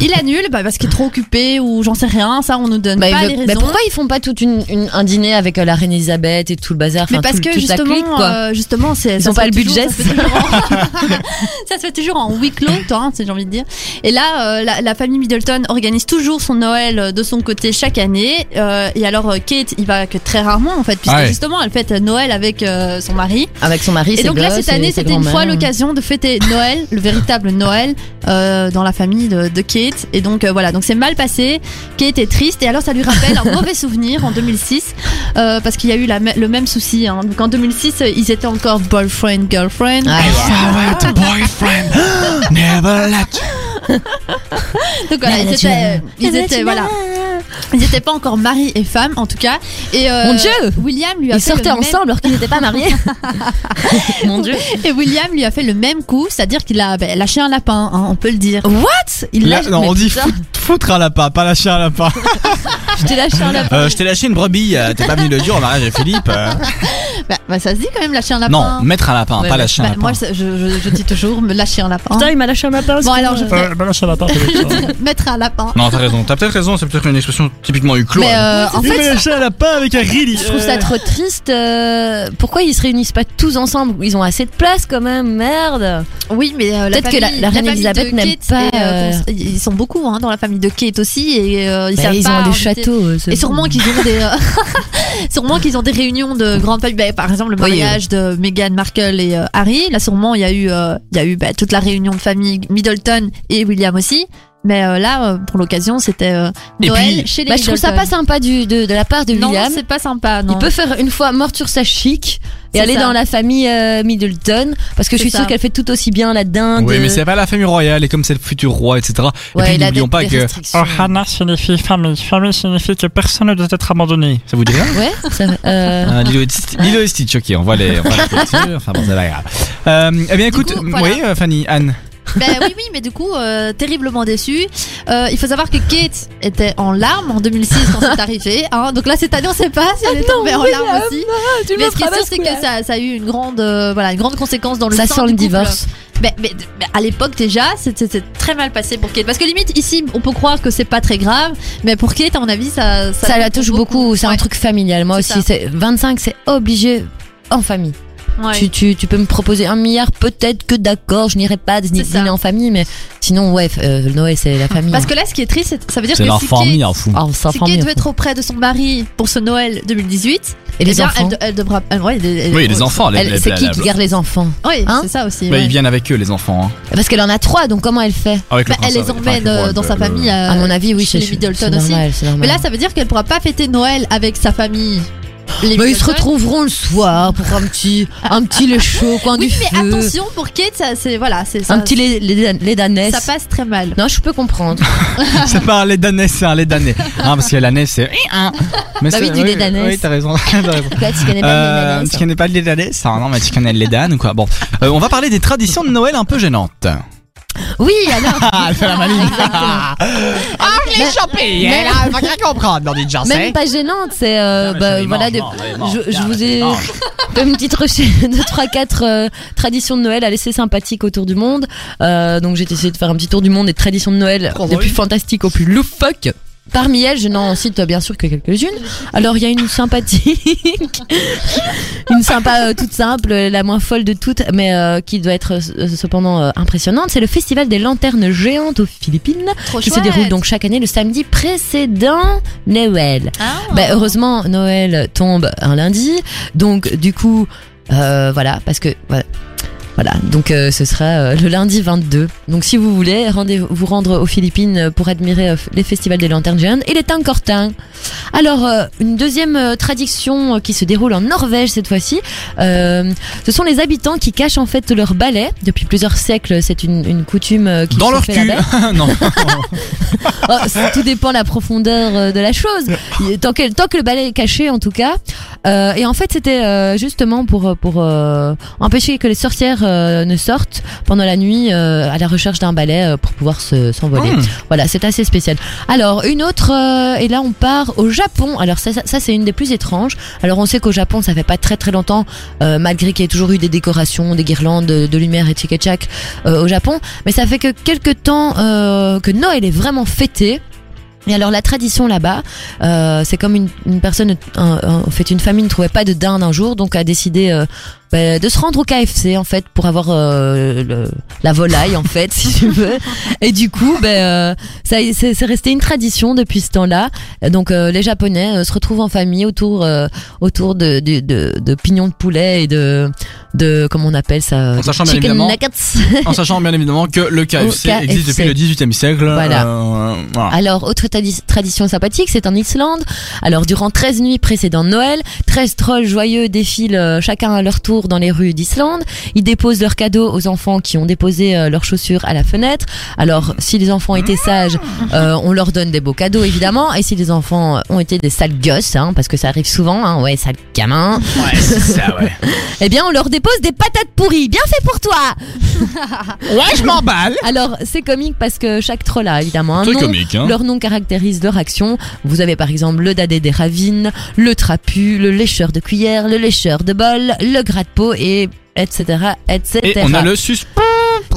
[SPEAKER 1] Il annule bah, parce qu'il est trop occupé ou j'en sais rien. Ça, on nous donne
[SPEAKER 2] bah,
[SPEAKER 1] pas les
[SPEAKER 2] veut-
[SPEAKER 1] raisons.
[SPEAKER 2] bah, pourquoi ils font pas tout une, une- un dîner avec euh, la reine Elisabeth et tout le bazar
[SPEAKER 1] Mais parce
[SPEAKER 2] tout-
[SPEAKER 1] que justement,
[SPEAKER 2] clique, quoi.
[SPEAKER 1] euh, justement, c'est
[SPEAKER 2] Ils
[SPEAKER 1] ça
[SPEAKER 2] ont
[SPEAKER 1] se
[SPEAKER 2] pas le
[SPEAKER 1] toujours-
[SPEAKER 2] budget.
[SPEAKER 1] Ça se fait toujours en, <laughs> <laughs> ça se fait toujours en huis clos, toi, hein, si j'ai envie de dire. Et là, euh, la, la famille Middleton organise toujours son Noël de son côté chaque année. Euh, et alors, Kate, il va que très rarement en fait, puisque
[SPEAKER 3] Ah ouais.
[SPEAKER 1] justement, elle fête Noël avec euh, son mari.
[SPEAKER 2] Avec son mari,
[SPEAKER 1] Et donc là, cette année, c'était une fois l'occasion de fêter Noël, le véritable Noël, euh, dans la famille de, de Kate. Et donc euh, voilà, donc c'est mal passé. Kate est triste et alors ça lui rappelle un mauvais souvenir en 2006 euh, parce qu'il y a eu la le même souci. Hein. Donc en 2006, euh, ils étaient encore boyfriend girlfriend.
[SPEAKER 2] Ah,
[SPEAKER 3] If I were the boyfriend, <gasps> never let <laughs>
[SPEAKER 1] Donc voilà, ils étaient, euh, ils étaient voilà, ils étaient pas encore mari et femme en tout cas. Et euh,
[SPEAKER 2] Mon Dieu
[SPEAKER 1] William lui a
[SPEAKER 2] Ils
[SPEAKER 1] fait
[SPEAKER 2] sortaient
[SPEAKER 1] le même-
[SPEAKER 2] ensemble alors qu'ils n'étaient pas mariés. <laughs> Mon Dieu.
[SPEAKER 1] Et William lui a fait le même coup, c'est-à-dire qu'il a ben, lâché un lapin, hein, on peut le dire.
[SPEAKER 2] What? Il
[SPEAKER 3] Là,
[SPEAKER 2] l'a
[SPEAKER 3] non,
[SPEAKER 2] mais
[SPEAKER 3] on dit
[SPEAKER 2] putain,
[SPEAKER 3] fout- foutre un lapin, pas lâcher un lapin. <laughs>
[SPEAKER 2] Je t'ai lâché un lapin.
[SPEAKER 3] Euh, je t'ai lâché une brebis, euh, t'es pas venu le dire au mariage de Philippe. euh. <laughs>
[SPEAKER 1] Bah, bah, ça se dit quand même lâcher un lapin.
[SPEAKER 3] Non, mettre un lapin,
[SPEAKER 2] Ouais,
[SPEAKER 3] pas lâcher un
[SPEAKER 1] Bah,
[SPEAKER 3] lapin.
[SPEAKER 1] moi, je, je, je dis toujours me lâcher un lapin.
[SPEAKER 2] il m'a lâché un lapin.
[SPEAKER 1] Bon alors je fais
[SPEAKER 5] bah lâche un lapin,
[SPEAKER 1] mettre un lapin.
[SPEAKER 3] Non, t'as raison, t'as peut-être raison, c'est peut-être une expression typiquement huclos.
[SPEAKER 2] Mais euh, en fait,
[SPEAKER 3] lâché un lapin avec un
[SPEAKER 2] je trouve ça trop triste. euh, pourquoi ils se réunissent pas tous ensemble? Ils ont assez de place quand même, merde.
[SPEAKER 1] Oui, mais euh, la
[SPEAKER 2] Peut-être que la-
[SPEAKER 1] famille-
[SPEAKER 2] la reine
[SPEAKER 1] famille
[SPEAKER 2] Elisabeth
[SPEAKER 1] de
[SPEAKER 2] n'aime
[SPEAKER 1] Kate
[SPEAKER 2] pas,
[SPEAKER 1] est, euh,
[SPEAKER 2] euh,
[SPEAKER 1] cons- ils sont beaucoup hein, dans la famille de Kate aussi et euh, ils
[SPEAKER 2] Bah,
[SPEAKER 1] savent
[SPEAKER 2] ils
[SPEAKER 1] pas
[SPEAKER 2] ont des
[SPEAKER 1] inviter-
[SPEAKER 2] châteaux. euh, c'est
[SPEAKER 1] Et
[SPEAKER 2] bon.
[SPEAKER 1] sûrement qu'ils ont des, euh, <laughs> sûrement qu'ils ont des réunions de grandes familles. Bah, par exemple, le
[SPEAKER 2] Oui,
[SPEAKER 1] mariage de Meghan Markle et euh, Harry. Là, sûrement, il y a eu, euh, il y a eu bah, toute la réunion de famille Middleton et William aussi. Mais euh, là, euh, pour l'occasion, c'était euh, Noël
[SPEAKER 3] puis-
[SPEAKER 1] chez les
[SPEAKER 2] Bah, je trouve ça pas sympa du, de, de la part de
[SPEAKER 1] Non,
[SPEAKER 2] William.
[SPEAKER 1] c'est pas sympa. Non.
[SPEAKER 2] Il peut faire une fois mort sur sa chic et aller
[SPEAKER 1] ça.
[SPEAKER 2] dans la famille euh, Middleton parce que je suis sûre qu'elle fait tout aussi bien la dinde.
[SPEAKER 3] Oui, mais c'est pas la famille royale et comme c'est le futur roi, etc.
[SPEAKER 2] Ouais,
[SPEAKER 3] et puis n'oublions pas que.
[SPEAKER 5] Oh, Hannah signifie famille. Famille signifie que personne ne doit être abandonné.
[SPEAKER 3] Ça vous dit rien?
[SPEAKER 2] Ouais, ça. Euh,
[SPEAKER 3] Ah, Lilo, et Sti- Lilo et Stitch, ok, on va les, on va les <laughs> enfin bon, c'est pas grave. Euh, eh bien, écoute,
[SPEAKER 1] coup, voilà.
[SPEAKER 3] oui, euh, Fanny, Anne.
[SPEAKER 1] Ben oui, oui, mais du coup, euh, terriblement déçu. Euh, il faut savoir que Kate était en larmes en 2006 quand c'est arrivé. Hein. Donc là, cette année, on sait pas si elle est tombée en larmes aussi. Mais ce qui est sûr, c'est que ça, ça a eu une grande, euh, voilà, une grande conséquence dans le
[SPEAKER 2] ça sent le divorce.
[SPEAKER 1] Mais, mais- mais à l'époque déjà, c'était très mal passé pour Kate. Parce que limite ici, on peut croire que c'est pas très grave, mais pour Kate, à mon avis, ça,
[SPEAKER 2] Ça, la touche beaucoup. C'est un truc familial. Moi aussi,
[SPEAKER 1] ça.
[SPEAKER 2] c'est 25, c'est obligé en famille.
[SPEAKER 1] Ouais.
[SPEAKER 2] Tu, tu, tu peux me proposer un milliard, peut-être que d'accord, je n'irai pas dîner en famille, mais sinon, ouais, euh, Noël, c'est la famille.
[SPEAKER 1] Parce que là, ce qui est triste, ça veut dire
[SPEAKER 3] C'est
[SPEAKER 1] que
[SPEAKER 3] leur
[SPEAKER 1] si
[SPEAKER 3] famille,
[SPEAKER 1] Kate,
[SPEAKER 3] en fou.
[SPEAKER 2] Oh,
[SPEAKER 1] si Kate veut être auprès de son mari pour ce Noël 2018,
[SPEAKER 2] Et
[SPEAKER 1] eh
[SPEAKER 2] les
[SPEAKER 1] bien,
[SPEAKER 2] enfants
[SPEAKER 1] elle, elle devra. euh, ouais, elle- elle-
[SPEAKER 3] Oui, les enfants,
[SPEAKER 2] C'est qui qui garde les enfants
[SPEAKER 1] Oui,
[SPEAKER 2] Hein
[SPEAKER 1] c'est ça aussi.
[SPEAKER 3] Bah,
[SPEAKER 1] ouais.
[SPEAKER 3] Ils viennent avec eux, les enfants. Hein.
[SPEAKER 2] Parce qu'elle en a trois, donc comment elle fait
[SPEAKER 3] Avec le
[SPEAKER 1] Bah, elle les emmène euh, dans sa
[SPEAKER 3] le-
[SPEAKER 1] famille.
[SPEAKER 2] À mon avis, oui,
[SPEAKER 1] chez les Middleton aussi.
[SPEAKER 2] normal, c'est normal.
[SPEAKER 1] Mais là, ça veut dire qu'elle pourra pas fêter Noël avec sa famille. Les
[SPEAKER 2] Bah, ils se retrouveront le soir pour un petit, un petit lait chaud au coin
[SPEAKER 1] Oui,
[SPEAKER 2] du
[SPEAKER 1] mais
[SPEAKER 2] feu.
[SPEAKER 1] attention pour Kate, ça, c'est voilà, c'est ça.
[SPEAKER 2] un petit lait, lait.
[SPEAKER 1] Ça passe très mal.
[SPEAKER 2] Non, je peux comprendre.
[SPEAKER 3] C'est pas un lait c'est un lait d'année. Hein, parce que l'ânesse, c'est. Mais
[SPEAKER 2] Bah
[SPEAKER 3] c'est-
[SPEAKER 2] oui, du lait d'ânesse.
[SPEAKER 3] Oui, t'as raison. <laughs> t'as raison.
[SPEAKER 2] Quoi, tu connais pas le lait
[SPEAKER 3] Euh,
[SPEAKER 2] d'ânesse
[SPEAKER 3] tu connais pas le lait Non, mais tu connais le lait ou quoi? Bon, Euh, on va parler des traditions de Noël un peu gênantes.
[SPEAKER 2] Oui, alors. <laughs>
[SPEAKER 3] Ah, elle fait la <laughs> maline. Ah, je l'ai chopé.
[SPEAKER 2] mais-
[SPEAKER 3] Elle a elle va rien comprendre, déjà,
[SPEAKER 2] Même
[SPEAKER 3] c'est.
[SPEAKER 2] pas gênante, c'est euh,
[SPEAKER 3] mais
[SPEAKER 2] bah,
[SPEAKER 3] c'est
[SPEAKER 2] voilà, des- je, vous ai
[SPEAKER 3] mange. <laughs>
[SPEAKER 2] fait une petite recherche de 3 4 traditions de Noël à laisser sympathiques autour du monde. Euh, donc j'ai essayé de faire un petit tour du monde des traditions de Noël
[SPEAKER 3] Trop
[SPEAKER 2] des
[SPEAKER 3] drôle.
[SPEAKER 2] plus fantastiques au plus loufoques. Parmi elles, je n'en cite bien sûr que quelques-unes. Alors il y a une sympathique, <laughs> une sympa euh, toute simple, la moins folle de toutes, mais euh, qui doit être euh, cependant impressionnante. C'est le festival des lanternes géantes aux Philippines,
[SPEAKER 1] Trop
[SPEAKER 2] qui se déroule donc chaque année le samedi précédent Noël.
[SPEAKER 1] Ah.
[SPEAKER 2] Bah, heureusement, Noël tombe un lundi. Donc, du coup, voilà, parce que. Voilà. Voilà, donc euh, ce sera euh, le lundi 22. Donc si vous voulez rendez vous rendre aux Philippines pour admirer euh, les festivals des lanternes géantes, il est encore temps. Alors une deuxième tradition qui se déroule en Norvège cette fois-ci, ce sont les habitants qui cachent en fait leur balai depuis plusieurs siècles. C'est une, une coutume qui
[SPEAKER 3] Dans
[SPEAKER 2] se
[SPEAKER 3] leur
[SPEAKER 2] fait
[SPEAKER 3] cul. <laughs> non. <laughs>
[SPEAKER 2] Oh, ça- tout dépend la profondeur de la chose. Tant que, tant que le balai est caché, en tout cas. Et en fait, c'était justement pour pour empêcher que les sorcières euh, ne sortent pendant la nuit euh, à la recherche d'un balai euh, pour pouvoir se s'envoler.
[SPEAKER 3] Hmm.
[SPEAKER 2] Voilà, c'est assez spécial. Alors, une autre, euh, et là on part au Japon. Alors ça, ça, ça, c'est une des plus étranges. Alors on sait qu'au Japon, ça fait pas très très longtemps, euh, malgré qu'il y ait toujours eu des décorations, des guirlandes de, de lumière et tchik et tchak euh, au Japon, mais ça fait que quelques temps euh, que Noël est vraiment fêté. Et alors la tradition là-bas, euh, c'est comme une, une personne, un- un- en fait une famille ne trouvait pas de dinde un jour, donc a décidé euh, bah, de se rendre au KFC en fait pour avoir euh, le- la volaille en fait <laughs> si tu veux. Et du coup, ben euh, ça c'est resté une tradition depuis ce temps-là. Donc euh, les Japonais euh, se retrouvent en famille autour euh, autour de, de, de, de pignons de poulet et de de comment on appelle ça
[SPEAKER 3] En sachant bien
[SPEAKER 2] chicken
[SPEAKER 3] évidemment-
[SPEAKER 2] nuggets. <laughs>
[SPEAKER 3] En sachant bien évidemment que le KFC, existe depuis le 18e siècle.
[SPEAKER 2] Voilà.
[SPEAKER 3] euh, voilà.
[SPEAKER 2] Alors, autre tradi- tradition sympathique, c'est en Islande. Alors, durant 13 nuits précédant Noël, 13 trolls joyeux défilent chacun à leur tour dans les rues d'Islande. Ils déposent leurs cadeaux aux enfants qui ont déposé euh, leurs chaussures à la fenêtre. Alors, si les enfants étaient sages, euh, on leur donne des beaux cadeaux, évidemment. Et si les enfants ont été des sales gosses, hein, parce que ça arrive souvent, hein, ouais, sales gamins,
[SPEAKER 3] Ouais, c'est ça, ouais. <laughs>
[SPEAKER 2] eh bien, on leur dépose des patates pourries. Bien fait pour toi <laughs>
[SPEAKER 3] Ouais, je m'emballe.
[SPEAKER 2] Alors, c'est comique parce que chaque troll a évidemment un nom.
[SPEAKER 3] comique, hein.
[SPEAKER 2] Leur nom caractérise leur action. Vous avez par exemple le dadé des ravines, le trapu, le lécheur de cuillère, le lécheur de bol, le gratte-peau et etc. etc.
[SPEAKER 3] Et on a le sus.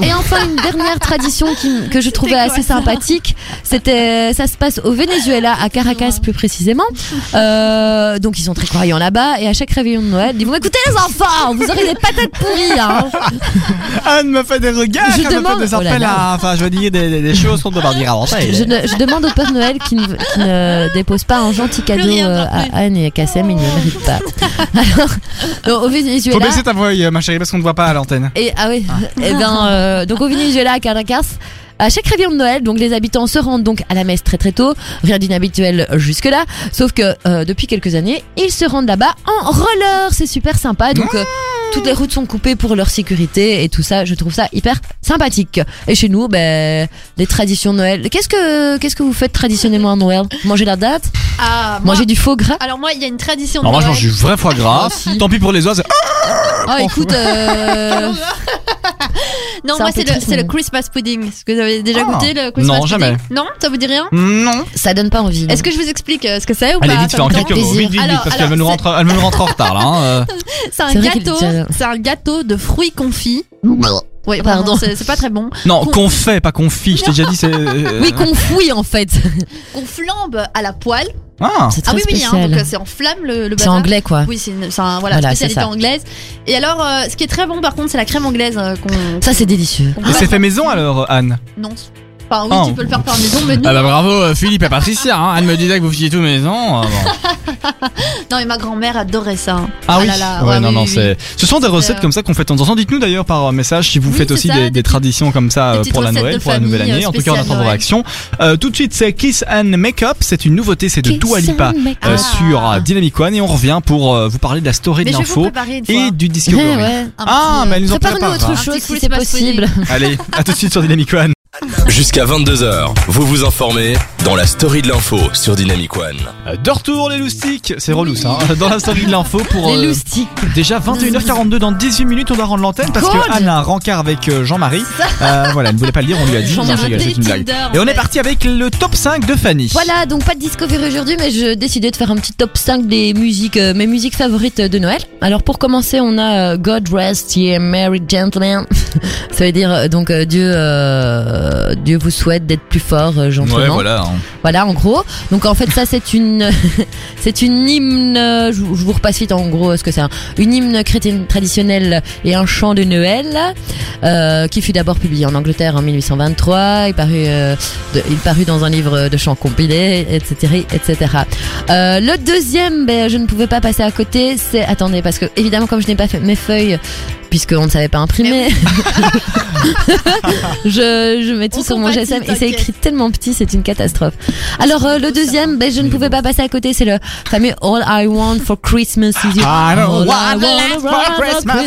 [SPEAKER 2] Et enfin une dernière tradition qui- que je trouvais assez sympathique, c'était ça se passe au Venezuela, à Caracas plus précisément. Euh, donc ils sont très croyants là-bas et à chaque réveillon de Noël, ils vont écoutez les enfants, vous aurez des patates pourries. Hein.
[SPEAKER 3] Anne me fait des regards,
[SPEAKER 2] Je
[SPEAKER 3] elle me
[SPEAKER 2] demande-
[SPEAKER 3] fait des
[SPEAKER 2] oh là
[SPEAKER 3] appels
[SPEAKER 2] là.
[SPEAKER 3] à. Enfin, je veux dire des, des- des choses qu'on ne peut pas dire avant ça.
[SPEAKER 2] Je, ne- je demande au Père Noël qui ne, qui ne dépose pas un gentil cadeau euh, à Anne et à Kassem, il ne le mérite pas. Alors, donc, au
[SPEAKER 3] Faut
[SPEAKER 2] Venezuela.
[SPEAKER 3] baisser ta voix, ma chérie, parce qu'on ne voit pas à l'antenne.
[SPEAKER 2] Et, ah oui. Et ben, euh, donc au Venezuela, à Caracas. À chaque réveillon de Noël, donc les habitants se rendent donc à la messe très très tôt, rien d'inhabituel jusque là, sauf que euh, depuis quelques années, ils se rendent là-bas en roller, c'est super sympa, donc euh, toutes les routes sont coupées pour leur sécurité et tout ça, je trouve ça hyper sympathique. Et chez nous, ben les traditions de Noël, qu'est-ce que qu'est-ce que vous faites traditionnellement à Noël? Manger la date,
[SPEAKER 1] Ah, moi-
[SPEAKER 2] manger du faux gras?
[SPEAKER 1] Alors moi, il y a une tradition de
[SPEAKER 3] Non, moi je
[SPEAKER 1] Noël.
[SPEAKER 3] mange du vrai foie gras. Tant pis pour les oies. c'est-
[SPEAKER 2] Oh écoute, euh, <laughs>
[SPEAKER 1] Non,
[SPEAKER 2] C'est
[SPEAKER 1] moi
[SPEAKER 2] un peu
[SPEAKER 1] c'est le,
[SPEAKER 2] triste,
[SPEAKER 1] c'est le
[SPEAKER 2] mais-
[SPEAKER 1] Christmas pudding. Est-ce que vous avez déjà
[SPEAKER 3] Ah.
[SPEAKER 1] goûté le Christmas
[SPEAKER 3] Non,
[SPEAKER 1] pudding?
[SPEAKER 3] Jamais.
[SPEAKER 1] Non, ça vous dit rien?
[SPEAKER 3] Non.
[SPEAKER 2] ça donne pas envie.
[SPEAKER 1] Est-ce que je vous explique euh, ce que c'est ou
[SPEAKER 3] Allez,
[SPEAKER 1] pas?
[SPEAKER 3] vite,
[SPEAKER 1] Ça
[SPEAKER 3] fais en quelques mots. Vite, vite, vite,
[SPEAKER 1] Alors,
[SPEAKER 3] parce qu'elle
[SPEAKER 1] alors,
[SPEAKER 3] me nous
[SPEAKER 1] c'est-
[SPEAKER 3] rentre, elle me nous rentre en retard là. hein, euh. <laughs>
[SPEAKER 1] C'est un
[SPEAKER 2] C'est vrai qu'il
[SPEAKER 1] gâteau. C'est un gâteau de fruits confits. Oui,
[SPEAKER 2] Pardon.
[SPEAKER 1] c'est pas très bon.
[SPEAKER 3] Non,
[SPEAKER 1] Qu'on-
[SPEAKER 3] fait, pas qu'on fit. Je t'ai déjà dit, c'est. euh,
[SPEAKER 2] Oui, qu'on fouille en fait. <laughs>
[SPEAKER 1] Qu'on flambe à la poêle.
[SPEAKER 3] Ah.
[SPEAKER 2] C'est
[SPEAKER 1] Ah
[SPEAKER 2] très
[SPEAKER 1] oui, oui, hein,
[SPEAKER 2] spécial.
[SPEAKER 1] donc euh, c'est en flamme le, le
[SPEAKER 2] c'est anglais quoi.
[SPEAKER 1] Oui, c'est une, c'est un- voilà, spécialité anglaise. Et alors, euh, ce qui est très bon par contre, c'est la crème anglaise euh, qu'on.
[SPEAKER 2] Ça c'est délicieux.
[SPEAKER 3] Et
[SPEAKER 1] peut
[SPEAKER 3] c'est fait maison alors, Anne?
[SPEAKER 1] Non. Enfin, oui,
[SPEAKER 3] Oh.
[SPEAKER 1] tu peux le faire par maison, mais nous.
[SPEAKER 3] Ah bah bravo euh, Philippe et Patricia. Hein. Anne me disait que vous faisiez tout maison. euh, bon. <laughs>
[SPEAKER 1] Non, mais ma grand-mère adorait ça.
[SPEAKER 3] Ah, oui.
[SPEAKER 1] là là,
[SPEAKER 3] ouais,
[SPEAKER 1] ouais,
[SPEAKER 3] non,
[SPEAKER 1] oui,
[SPEAKER 3] non,
[SPEAKER 1] oui,
[SPEAKER 3] c'est. Ce sont des recettes
[SPEAKER 1] euh,
[SPEAKER 3] comme ça qu'on fait de temps en temps. Dites-nous d'ailleurs par message si vous
[SPEAKER 1] Oui,
[SPEAKER 3] faites aussi
[SPEAKER 1] ça,
[SPEAKER 3] des,
[SPEAKER 1] des
[SPEAKER 3] des
[SPEAKER 1] petites-
[SPEAKER 3] traditions comme ça
[SPEAKER 1] des
[SPEAKER 3] euh, pour la Noël, pour la nouvelle année.
[SPEAKER 1] euh,
[SPEAKER 3] En tout cas, on attend vos réactions. Euh, tout de suite, c'est Kiss and Makeup. C'est une nouveauté, c'est de Dua Lipa euh,
[SPEAKER 1] Ah.
[SPEAKER 3] sur euh, Dynamic One et on revient pour euh, vous parler de la story de l'info et du. <laughs>
[SPEAKER 1] Un
[SPEAKER 3] Ah, mais
[SPEAKER 1] euh,
[SPEAKER 3] elle nous en
[SPEAKER 2] Prépare-nous
[SPEAKER 3] préparera.
[SPEAKER 2] autre
[SPEAKER 1] Un
[SPEAKER 2] chose si c'est possible.
[SPEAKER 3] Allez, à tout de suite sur Dynamic One.
[SPEAKER 4] Jusqu'à 22h, vous vous informez dans la story de l'info sur Dynamic One.
[SPEAKER 3] Euh, De retour les loustiques, c'est relou ça, hein, dans la story de l'info pour
[SPEAKER 2] Les
[SPEAKER 3] euh,
[SPEAKER 2] loustiques.
[SPEAKER 3] déjà 21h42 dans 18 minutes on doit rendre l'antenne parce
[SPEAKER 2] Cool.
[SPEAKER 3] que Anne a un rencard avec euh, Jean-Marie. Euh, voilà, elle ne voulait pas le dire, on lui a dit, non, c'est une blague.
[SPEAKER 1] Tinder,
[SPEAKER 3] Et on est parti avec le top 5 de Fanny.
[SPEAKER 2] Voilà, donc pas de Discovery aujourd'hui, mais je décidais de faire un petit top 5 des musiques, euh, mes musiques favorites de Noël. Alors pour commencer, on a God Rest Ye Merry Gentlemen. <laughs> Ça veut dire donc euh, Dieu, euh, Dieu vous souhaite d'être plus fort, euh, gentiment.
[SPEAKER 3] Ouais, voilà. hein.
[SPEAKER 2] Voilà, en gros. Donc en fait, ça c'est une, <laughs> c'est une hymne. Je, vous- repasse vite en gros ce que c'est. hein. Une hymne chrétienne traditionnelle et un chant de Noël euh, qui fut d'abord publié en Angleterre en 1823. Il parut, euh, de- il parut dans un livre de chants compilés, etc., etc. Le deuxième, ben, je ne pouvais pas passer à côté. C'est attendez parce que évidemment comme je n'ai pas fait mes feuilles puisqu'on ne savait pas imprimer. <laughs> je, je mets tout
[SPEAKER 1] On
[SPEAKER 2] sur mon GSM et c'est écrit tellement petit, c'est une catastrophe. Alors euh, le deuxième, ben, je ne pouvais pas passer à côté, c'est le fameux All I Want for Christmas is You.
[SPEAKER 3] I don't
[SPEAKER 2] All
[SPEAKER 3] want
[SPEAKER 2] I want
[SPEAKER 3] for Christmas,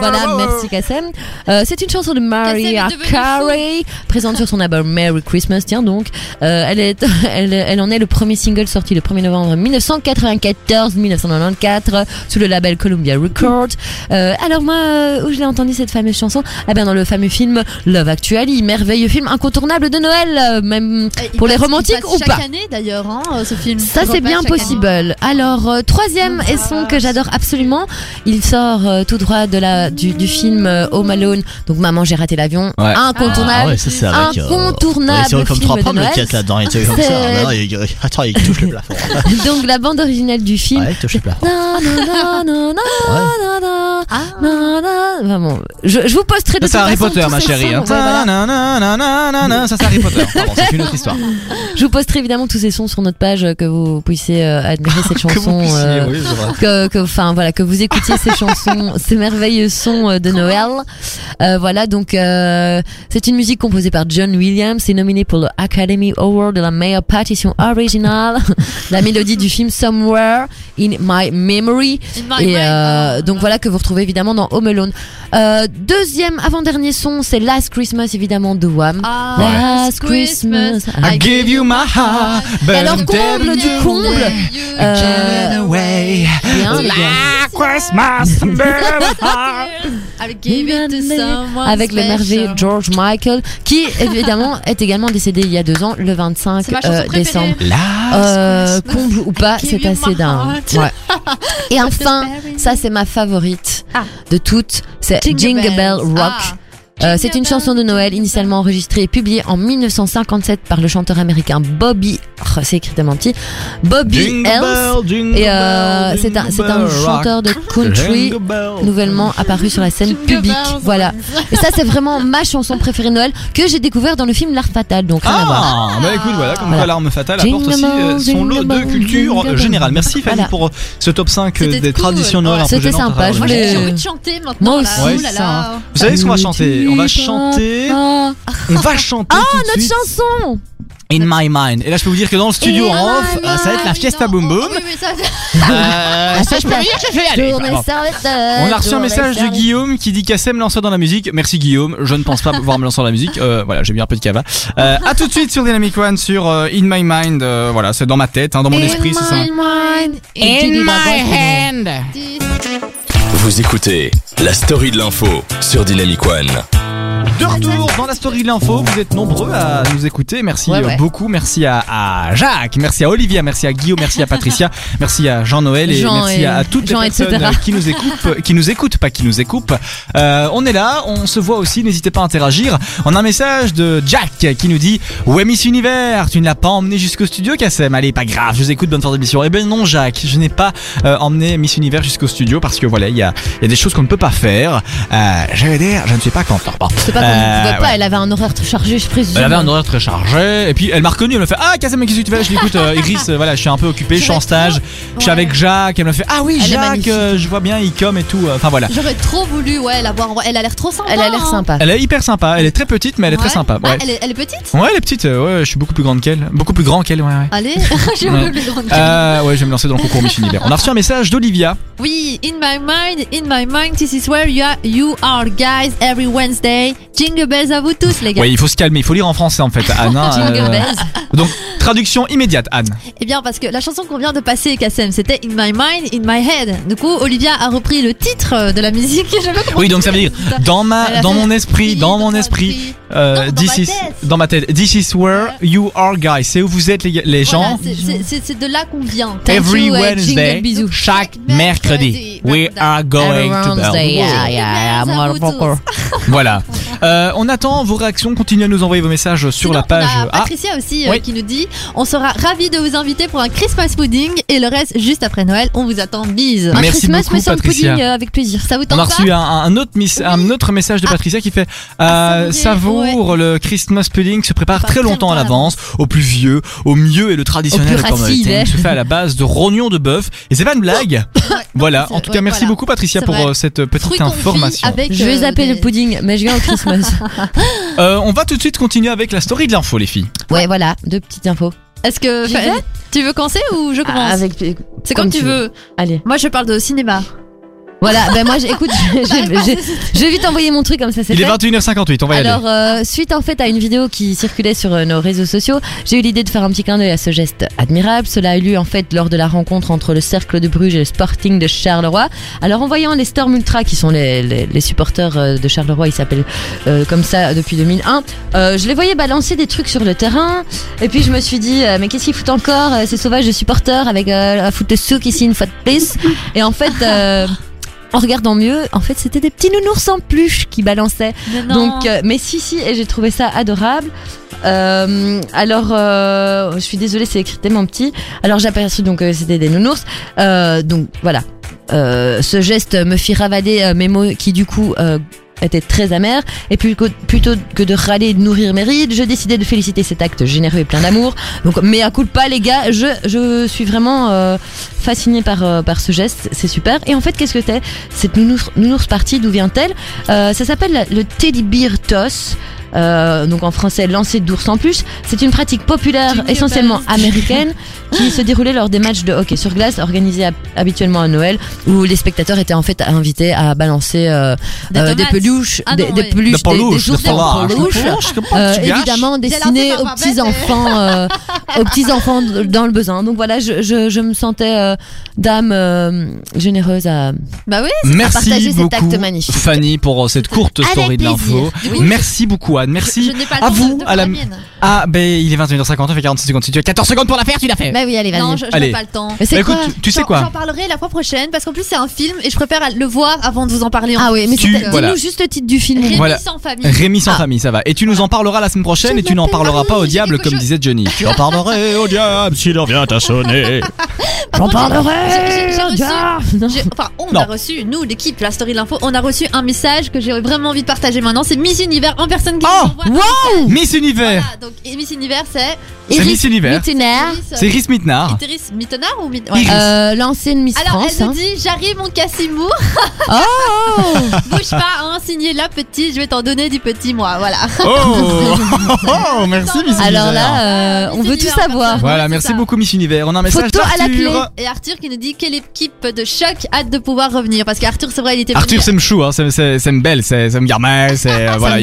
[SPEAKER 2] Voilà, merci Kassem. Euh, c'est une chanson de Mariah Carey, présente sur son album Merry Christmas, tiens donc. Euh, elle, est, <laughs> elle, elle en est le premier single sorti le 1er novembre 1994-1994 sous le label Columbia Records. Euh, alors moi, euh, où je l'ai entendu cette fameuse chanson? Eh bien dans le fameux film Love Actually, merveilleux film incontournable de Noël, euh, même
[SPEAKER 1] il
[SPEAKER 2] pour les
[SPEAKER 1] passe-
[SPEAKER 2] romantiques
[SPEAKER 1] passe
[SPEAKER 2] ou
[SPEAKER 1] chaque
[SPEAKER 2] pas.
[SPEAKER 1] année d'ailleurs, hein, ce film.
[SPEAKER 2] Ça c'est bien
[SPEAKER 1] chaque année.
[SPEAKER 2] possible. Alors euh, troisième et son que j'adore absolument, il sort euh, tout droit de la du, du film euh, Home Alone. Donc maman j'ai raté l'avion,
[SPEAKER 3] Ouais.
[SPEAKER 2] incontournable.
[SPEAKER 5] Ah ouais, ça c'est avec.
[SPEAKER 2] Incontournable
[SPEAKER 5] c'est comme
[SPEAKER 2] film
[SPEAKER 5] trois
[SPEAKER 2] de
[SPEAKER 5] pommes, le là-dedans il- Attends, il touche le plafond. <laughs>
[SPEAKER 2] Donc la bande originale du film.
[SPEAKER 5] Ouais, il touche le plafond.
[SPEAKER 2] Non, non, non, non, non,
[SPEAKER 1] Ah.
[SPEAKER 2] non. Vraiment, je, je vous posterai de
[SPEAKER 3] Ça c'est
[SPEAKER 2] toute
[SPEAKER 3] Harry Potter
[SPEAKER 2] tous
[SPEAKER 3] ma
[SPEAKER 2] ces
[SPEAKER 3] chérie.
[SPEAKER 2] sons.
[SPEAKER 3] hein.
[SPEAKER 2] Ouais, voilà.
[SPEAKER 3] Ta-na-na-na-na-na-na. Ça c'est Harry Potter. <laughs> Pardon, c'est une autre histoire.
[SPEAKER 2] Je vous posterai évidemment tous ces sons sur notre page euh, que vous puissiez euh, admirer <laughs> cette
[SPEAKER 3] Que vous
[SPEAKER 2] chanson.
[SPEAKER 3] puissiez,
[SPEAKER 2] euh,
[SPEAKER 3] oui, c'est vrai.
[SPEAKER 2] que, que, enfin voilà, que vous écoutiez ces chansons, <laughs> ces merveilleux sons euh, de Noël. Euh, voilà, donc euh, c'est une musique composée par John Williams, c'est nominé pour le Academy Award de la meilleure partition originale. la mélodie du film Somewhere in My Memory.
[SPEAKER 1] In my
[SPEAKER 2] Et
[SPEAKER 1] mind.
[SPEAKER 2] euh,
[SPEAKER 1] Ah,
[SPEAKER 2] donc voilà que vous retrouvez évidemment dans Home Alone. Euh, deuxième, avant-dernier son, c'est Last Christmas évidemment de Wham.
[SPEAKER 1] Ah,
[SPEAKER 2] Last Christmas.
[SPEAKER 3] I gave you my heart, but
[SPEAKER 2] alors, comble du
[SPEAKER 3] you
[SPEAKER 2] comble. Euh,
[SPEAKER 3] away.
[SPEAKER 2] Bien, gars.
[SPEAKER 3] Christmas, <laughs>
[SPEAKER 2] Avec le merveilleux. George Michael, qui évidemment est également décédé il y a deux ans, le 25
[SPEAKER 1] C'est ma chanson
[SPEAKER 2] euh, décembre. Euh, comble ou pas, c'est assez
[SPEAKER 1] my
[SPEAKER 2] dingue. <laughs> Ouais. Et enfin, ça c'est ma favorite
[SPEAKER 1] Ah.
[SPEAKER 2] de toutes, c'est
[SPEAKER 1] Jingle
[SPEAKER 2] Jingle Bell. Rock.
[SPEAKER 1] Ah.
[SPEAKER 2] Euh, c'est une chanson de Noël initialement enregistrée et publiée en 1957 par le chanteur américain Bobby. Oh, c'est écrit tellement petit. Bobby Helms. Et euh, c'est un, c'est un chanteur de country nouvellement apparu sur la scène publique. Voilà. Et ça, c'est vraiment ma chanson préférée de Noël que j'ai découvert dans le film L'Art Fatal. Donc, rien à voir.
[SPEAKER 3] Ah, bah écoute, voilà, comme
[SPEAKER 2] Voilà.
[SPEAKER 3] quoi l'arme fatale apporte aussi euh, son lot de culture générale. Merci Fanny
[SPEAKER 2] Voilà.
[SPEAKER 3] pour ce top 5 euh,
[SPEAKER 1] C'était
[SPEAKER 3] des
[SPEAKER 1] cool.
[SPEAKER 3] traditions Noël
[SPEAKER 2] C'était sympa,
[SPEAKER 1] Moi,
[SPEAKER 2] voulais-
[SPEAKER 1] j'ai envie de chanter maintenant.
[SPEAKER 2] Moi aussi.
[SPEAKER 3] Vous savez ce qu'on va chanter On va chanter. On va chanter tout de
[SPEAKER 2] notre
[SPEAKER 3] suite
[SPEAKER 2] chanson
[SPEAKER 3] In My Mind. Et là, je peux vous dire que dans le studio
[SPEAKER 2] In
[SPEAKER 3] en
[SPEAKER 2] my
[SPEAKER 3] off, euh, ça va être la fiesta
[SPEAKER 1] non,
[SPEAKER 3] boom
[SPEAKER 1] oh,
[SPEAKER 3] boom.
[SPEAKER 1] oui, ça-
[SPEAKER 3] Euh, <laughs> ça, je peux vous dire que je vais y aller. Bon. On a reçu un message de Guillaume qui dit Kassem lance dans la musique. Merci Guillaume, je ne pense pas pouvoir me lancer dans la musique. Euh, voilà, j'ai mis un peu de cava. Euh, à tout de suite sur Dynamic One sur euh, In My Mind. Euh, voilà, c'est dans ma tête, hein, dans mon
[SPEAKER 2] In
[SPEAKER 3] esprit, c'est ça.
[SPEAKER 2] my mind. D'abord que non.
[SPEAKER 4] Vous écoutez la story de l'info sur Dynamic One.
[SPEAKER 3] De retour dans la story de l'info, vous êtes nombreux à nous écouter. Merci
[SPEAKER 2] Ouais,
[SPEAKER 3] euh,
[SPEAKER 2] ouais.
[SPEAKER 3] beaucoup. Merci à, à Jacques, merci à Olivia, merci à Guillaume, merci à Patricia, <laughs> merci à Jean-Noël et
[SPEAKER 2] Jean
[SPEAKER 3] merci
[SPEAKER 2] et-
[SPEAKER 3] à toutes
[SPEAKER 2] Jean,
[SPEAKER 3] les personnes
[SPEAKER 2] etc.
[SPEAKER 3] qui nous écoutent, <laughs> qui nous écoutent, pas qui nous écoutent. Euh, on est là, on se voit aussi. N'hésitez pas à interagir. On a un message de Jack qui nous dit Ouais Miss Univers, tu ne l'as pas emmené jusqu'au studio, Kassem. Allez, pas grave, je vous écoute. Bonne fin d'émission. Eh ben non, Jacques, je n'ai pas euh, emmené Miss Univers jusqu'au studio parce que voilà, il y a, y a des choses qu'on ne peut pas faire. Euh, je vais dire, je ne suis pas content. Bon.
[SPEAKER 2] C'est pas qu'on ne
[SPEAKER 3] Euh,
[SPEAKER 2] pouvait pas,
[SPEAKER 3] ouais.
[SPEAKER 2] elle avait un horaire très chargé, je présume.
[SPEAKER 3] Elle avait un horaire très chargé et puis elle m'a reconnu, elle m'a fait Ah mais qu'est-ce que tu fais? Je l'écoute euh, Iris, euh, voilà je suis un peu occupé, je suis en stage, je suis
[SPEAKER 1] Ouais.
[SPEAKER 3] avec Jacques, elle m'a fait Ah oui
[SPEAKER 2] Elle
[SPEAKER 3] Jacques, euh, je vois bien Icom et tout, euh, enfin voilà.
[SPEAKER 1] J'aurais trop voulu, ouais, la voir. Elle a l'air trop sympa.
[SPEAKER 2] Elle a l'air
[SPEAKER 1] hein.
[SPEAKER 2] sympa.
[SPEAKER 3] Elle est hyper sympa, elle est très petite mais elle est très
[SPEAKER 1] Ouais.
[SPEAKER 3] sympa.
[SPEAKER 1] Ah,
[SPEAKER 3] Ouais.
[SPEAKER 1] elle, est, elle est petite?
[SPEAKER 3] Ouais, elle est petite, ouais, je suis beaucoup plus grande qu'elle, beaucoup plus grand qu'elle, ouais, ouais.
[SPEAKER 1] Allez, <laughs> voulu le grande
[SPEAKER 3] Euh, ouais, je vais me lancer dans le concours Miss Univers. On a reçu un message d'Olivia
[SPEAKER 1] oui, in my mind, in my mind, this is where you are, you are guys every Wednesday. Jingle bells à vous tous les gars.
[SPEAKER 3] Oui, il faut se calmer, il faut lire en français en fait, <laughs> Anne.
[SPEAKER 2] Jingle
[SPEAKER 3] euh,
[SPEAKER 2] bells.
[SPEAKER 3] donc, traduction immédiate, Anne.
[SPEAKER 1] Eh bien parce que la chanson qu'on vient de passer, Kassem, c'était In My Mind, In My Head. Du coup, Olivia a repris le titre de la musique. <laughs> Je
[SPEAKER 3] Oui, donc ça veut dire dans ma, dans mon esprit,
[SPEAKER 1] oui,
[SPEAKER 3] dans mon esprit. euh,
[SPEAKER 1] Non, dans
[SPEAKER 3] this
[SPEAKER 1] ma
[SPEAKER 3] is-
[SPEAKER 1] tête.
[SPEAKER 3] dans ma tête. This is where you are, guys. C'est où vous êtes les, les
[SPEAKER 1] Voilà,
[SPEAKER 3] gens.
[SPEAKER 1] c'est- de là qu'on vient.
[SPEAKER 2] Thank
[SPEAKER 3] Every
[SPEAKER 2] you, euh,
[SPEAKER 3] Wednesday,
[SPEAKER 2] jingle
[SPEAKER 3] chaque mercredi,
[SPEAKER 1] mercredi.
[SPEAKER 3] we are going to
[SPEAKER 2] Wednesday, yeah, yeah,
[SPEAKER 1] bells à vous
[SPEAKER 2] motherfucker. <laughs>
[SPEAKER 3] Voilà. Euh, on attend vos réactions. Continuez à nous envoyer vos messages sur
[SPEAKER 1] Sinon,
[SPEAKER 3] la page.
[SPEAKER 1] On a
[SPEAKER 3] Ah,
[SPEAKER 1] Patricia aussi euh,
[SPEAKER 3] Oui.
[SPEAKER 1] qui nous dit on sera ravis de vous inviter pour un Christmas pudding et le reste juste après Noël. On vous attend. Bise.
[SPEAKER 2] Un
[SPEAKER 3] Merci
[SPEAKER 2] Christmas,
[SPEAKER 3] beaucoup,
[SPEAKER 2] mais pudding, euh, avec plaisir.
[SPEAKER 1] Ça vous
[SPEAKER 3] on
[SPEAKER 1] tente
[SPEAKER 3] a
[SPEAKER 1] pas
[SPEAKER 3] reçu un, un autre, miss- un autre message de Patricia qui fait euh,
[SPEAKER 1] À
[SPEAKER 3] Savoure,
[SPEAKER 1] savourer,
[SPEAKER 3] le Christmas pudding se prépare très longtemps à l'avance, au plus vieux, au mieux et le traditionnel
[SPEAKER 2] Au
[SPEAKER 3] comme
[SPEAKER 2] racine,
[SPEAKER 3] le thème se fait à la base de rognons de bœuf. Et c'est pas une blague. <laughs> voilà. En tout
[SPEAKER 1] ouais,
[SPEAKER 3] cas, merci
[SPEAKER 1] voilà.
[SPEAKER 3] beaucoup Patricia pour euh, cette petite information.
[SPEAKER 1] Avec,
[SPEAKER 2] Je vais
[SPEAKER 1] euh,
[SPEAKER 2] zapper
[SPEAKER 1] des-
[SPEAKER 2] le pudding, mais je viens au Christmas. <laughs> <laughs>
[SPEAKER 3] Euh, on va tout de suite continuer avec la story de l'info, les filles.
[SPEAKER 2] ouais, voilà, deux petites infos.
[SPEAKER 1] Est-ce que
[SPEAKER 2] J'y vais
[SPEAKER 1] tu veux commencer ou je commence
[SPEAKER 2] Ah, avec,
[SPEAKER 1] C'est comme, tu veux.
[SPEAKER 2] Allez.
[SPEAKER 1] Moi, je parle de cinéma.
[SPEAKER 2] Voilà, ben moi, j'ai- écoute, <laughs> j'ai- j'ai- je vais vite envoyer mon truc comme ça, c'est
[SPEAKER 3] Il est
[SPEAKER 2] fait.
[SPEAKER 3] 21h58, on va y aller.
[SPEAKER 2] Alors, euh, suite en fait à une vidéo qui circulait sur euh, nos réseaux sociaux, j'ai eu l'idée de faire un petit clin d'œil à ce geste admirable. Cela a eu lieu en fait lors de la rencontre entre le Cercle de Bruges et le Sporting de Charleroi. Alors, en voyant les Storm Ultra, qui sont les, les, les supporters euh, de Charleroi, ils s'appellent euh, comme ça depuis 2001, euh, je les voyais balancer des trucs sur le terrain. Et puis, je me suis dit, euh, mais qu'est-ce qu'ils foutent encore euh, ces sauvages de supporters avec euh, à foutre de souk ici une fois de plus? Et en fait... en regardant mieux, en fait, c'était des petits nounours en peluche qui balançaient.
[SPEAKER 1] Mais.
[SPEAKER 2] Donc, euh, mais si, si, et j'ai trouvé ça adorable. Euh, alors, euh, je suis désolée, c'est écrit tellement petit. Alors, j'ai aperçu donc que c'était des nounours. Donc, voilà. Ce geste me fit ravaler mes mots qui, du coup, étaient très amers. Et puis, plutôt que de râler et de nourrir mes rides, je décidais de féliciter cet acte généreux et plein d'amour. Donc, mais à coup de pas, les gars, je, je suis vraiment euh, fascinée par, euh, par ce geste. C'est super. Et en fait, qu'est-ce que c'est? Cette nounours, nounours partie, d'où vient-elle? Euh, Ça s'appelle le teddy bear toss. Euh, donc en français lancer d'ours en plus. C'est une pratique populaire essentiellement américaine <laughs> qui se déroulait lors des matchs de hockey sur glace organisés hab- habituellement à Noël où les spectateurs étaient en fait invités à balancer euh,
[SPEAKER 1] Des
[SPEAKER 2] euh, des
[SPEAKER 1] tomates.
[SPEAKER 2] peluches,
[SPEAKER 1] Ah
[SPEAKER 2] des,
[SPEAKER 1] non,
[SPEAKER 2] des
[SPEAKER 1] ouais.
[SPEAKER 2] peluches,
[SPEAKER 3] De
[SPEAKER 2] des-
[SPEAKER 3] peluche,
[SPEAKER 2] des
[SPEAKER 3] de
[SPEAKER 2] ours en
[SPEAKER 3] peluche, de
[SPEAKER 2] peluche.
[SPEAKER 3] peluche, comment
[SPEAKER 2] Euh, évidemment
[SPEAKER 1] J'ai
[SPEAKER 2] destiné
[SPEAKER 1] lancé
[SPEAKER 2] aux petits enfants euh, <laughs> aux petits enfants dans le besoin donc voilà je, je, je me sentais euh, dame euh, généreuse à
[SPEAKER 1] Bah oui.
[SPEAKER 3] Merci
[SPEAKER 2] partager cet
[SPEAKER 3] beaucoup,
[SPEAKER 2] acte magnifique.
[SPEAKER 3] Fanny, pour cette courte
[SPEAKER 2] Avec
[SPEAKER 3] story de l'info. Merci beaucoup, Merci.
[SPEAKER 1] Je, je n'ai pas le
[SPEAKER 3] à vous,
[SPEAKER 1] de, de
[SPEAKER 3] à la. Ah, ben il est 21h59 et 46 secondes. Si tu as 14 secondes pour la faire, tu l'as fait.
[SPEAKER 2] bah oui allez vas-y
[SPEAKER 1] Non, je, je
[SPEAKER 3] Allez.
[SPEAKER 1] n'ai pas le temps.
[SPEAKER 2] mais c'est
[SPEAKER 3] Bah, tu, tu sais
[SPEAKER 1] J'en-
[SPEAKER 3] quoi
[SPEAKER 1] J'en parlerai la fois prochaine parce qu'en plus c'est un film et je préfère le voir avant de vous en parler. en
[SPEAKER 2] ah oui mais
[SPEAKER 3] Tu-
[SPEAKER 2] c'était-
[SPEAKER 3] voilà.
[SPEAKER 2] dis-nous juste le titre du film
[SPEAKER 1] Rémi
[SPEAKER 3] Voilà.
[SPEAKER 1] sans famille.
[SPEAKER 3] Rémi sans
[SPEAKER 2] Ah.
[SPEAKER 3] famille, ça va. Et tu nous en parleras la semaine prochaine
[SPEAKER 2] Je
[SPEAKER 3] et tu n'en parleras pas au diable comme disait Johnny. Tu en parlerai au diable s'il revient à sonner. <laughs>
[SPEAKER 1] Par contre, j'ai- j'ai- j'ai reçu-
[SPEAKER 2] Ah, non.
[SPEAKER 1] j'ai- Enfin, on
[SPEAKER 3] Non.
[SPEAKER 1] a reçu, nous, l'équipe, la story de l'info, on a reçu un message que j'ai vraiment envie de partager maintenant. C'est Miss Univers en personne qui
[SPEAKER 3] Oh,
[SPEAKER 1] nous envoie.
[SPEAKER 3] Miss Univers.
[SPEAKER 1] Voilà, donc et Miss Univers, c'est
[SPEAKER 3] C'est
[SPEAKER 2] Iris
[SPEAKER 3] Miss Univers. C'est Iris Mittenard.
[SPEAKER 1] Iris Mittenard ou
[SPEAKER 2] euh, l'ancienne Miss
[SPEAKER 1] Alors
[SPEAKER 2] France
[SPEAKER 1] elle
[SPEAKER 2] hein.
[SPEAKER 1] nous dit j'arrive mon Cassimou
[SPEAKER 2] oh <laughs>
[SPEAKER 1] bouge pas hein signer la petite je vais t'en donner du petit moi voilà
[SPEAKER 3] Oh, <laughs> oh merci Miss
[SPEAKER 2] alors
[SPEAKER 3] Univers.
[SPEAKER 2] là euh,
[SPEAKER 1] Miss
[SPEAKER 2] on veut tout
[SPEAKER 1] Univers
[SPEAKER 2] savoir.
[SPEAKER 3] Voilà, merci
[SPEAKER 1] ça.
[SPEAKER 3] beaucoup Miss Univers. On a un message
[SPEAKER 2] Photo à la
[SPEAKER 3] d'Arthur.
[SPEAKER 1] Et Arthur qui nous dit quelle équipe de choc hâte de pouvoir revenir. Parce qu'Arthur c'est vrai il était
[SPEAKER 3] Arthur, c'est me chou, hein, c'est c'est- c'est me belle, c'est euh, voilà.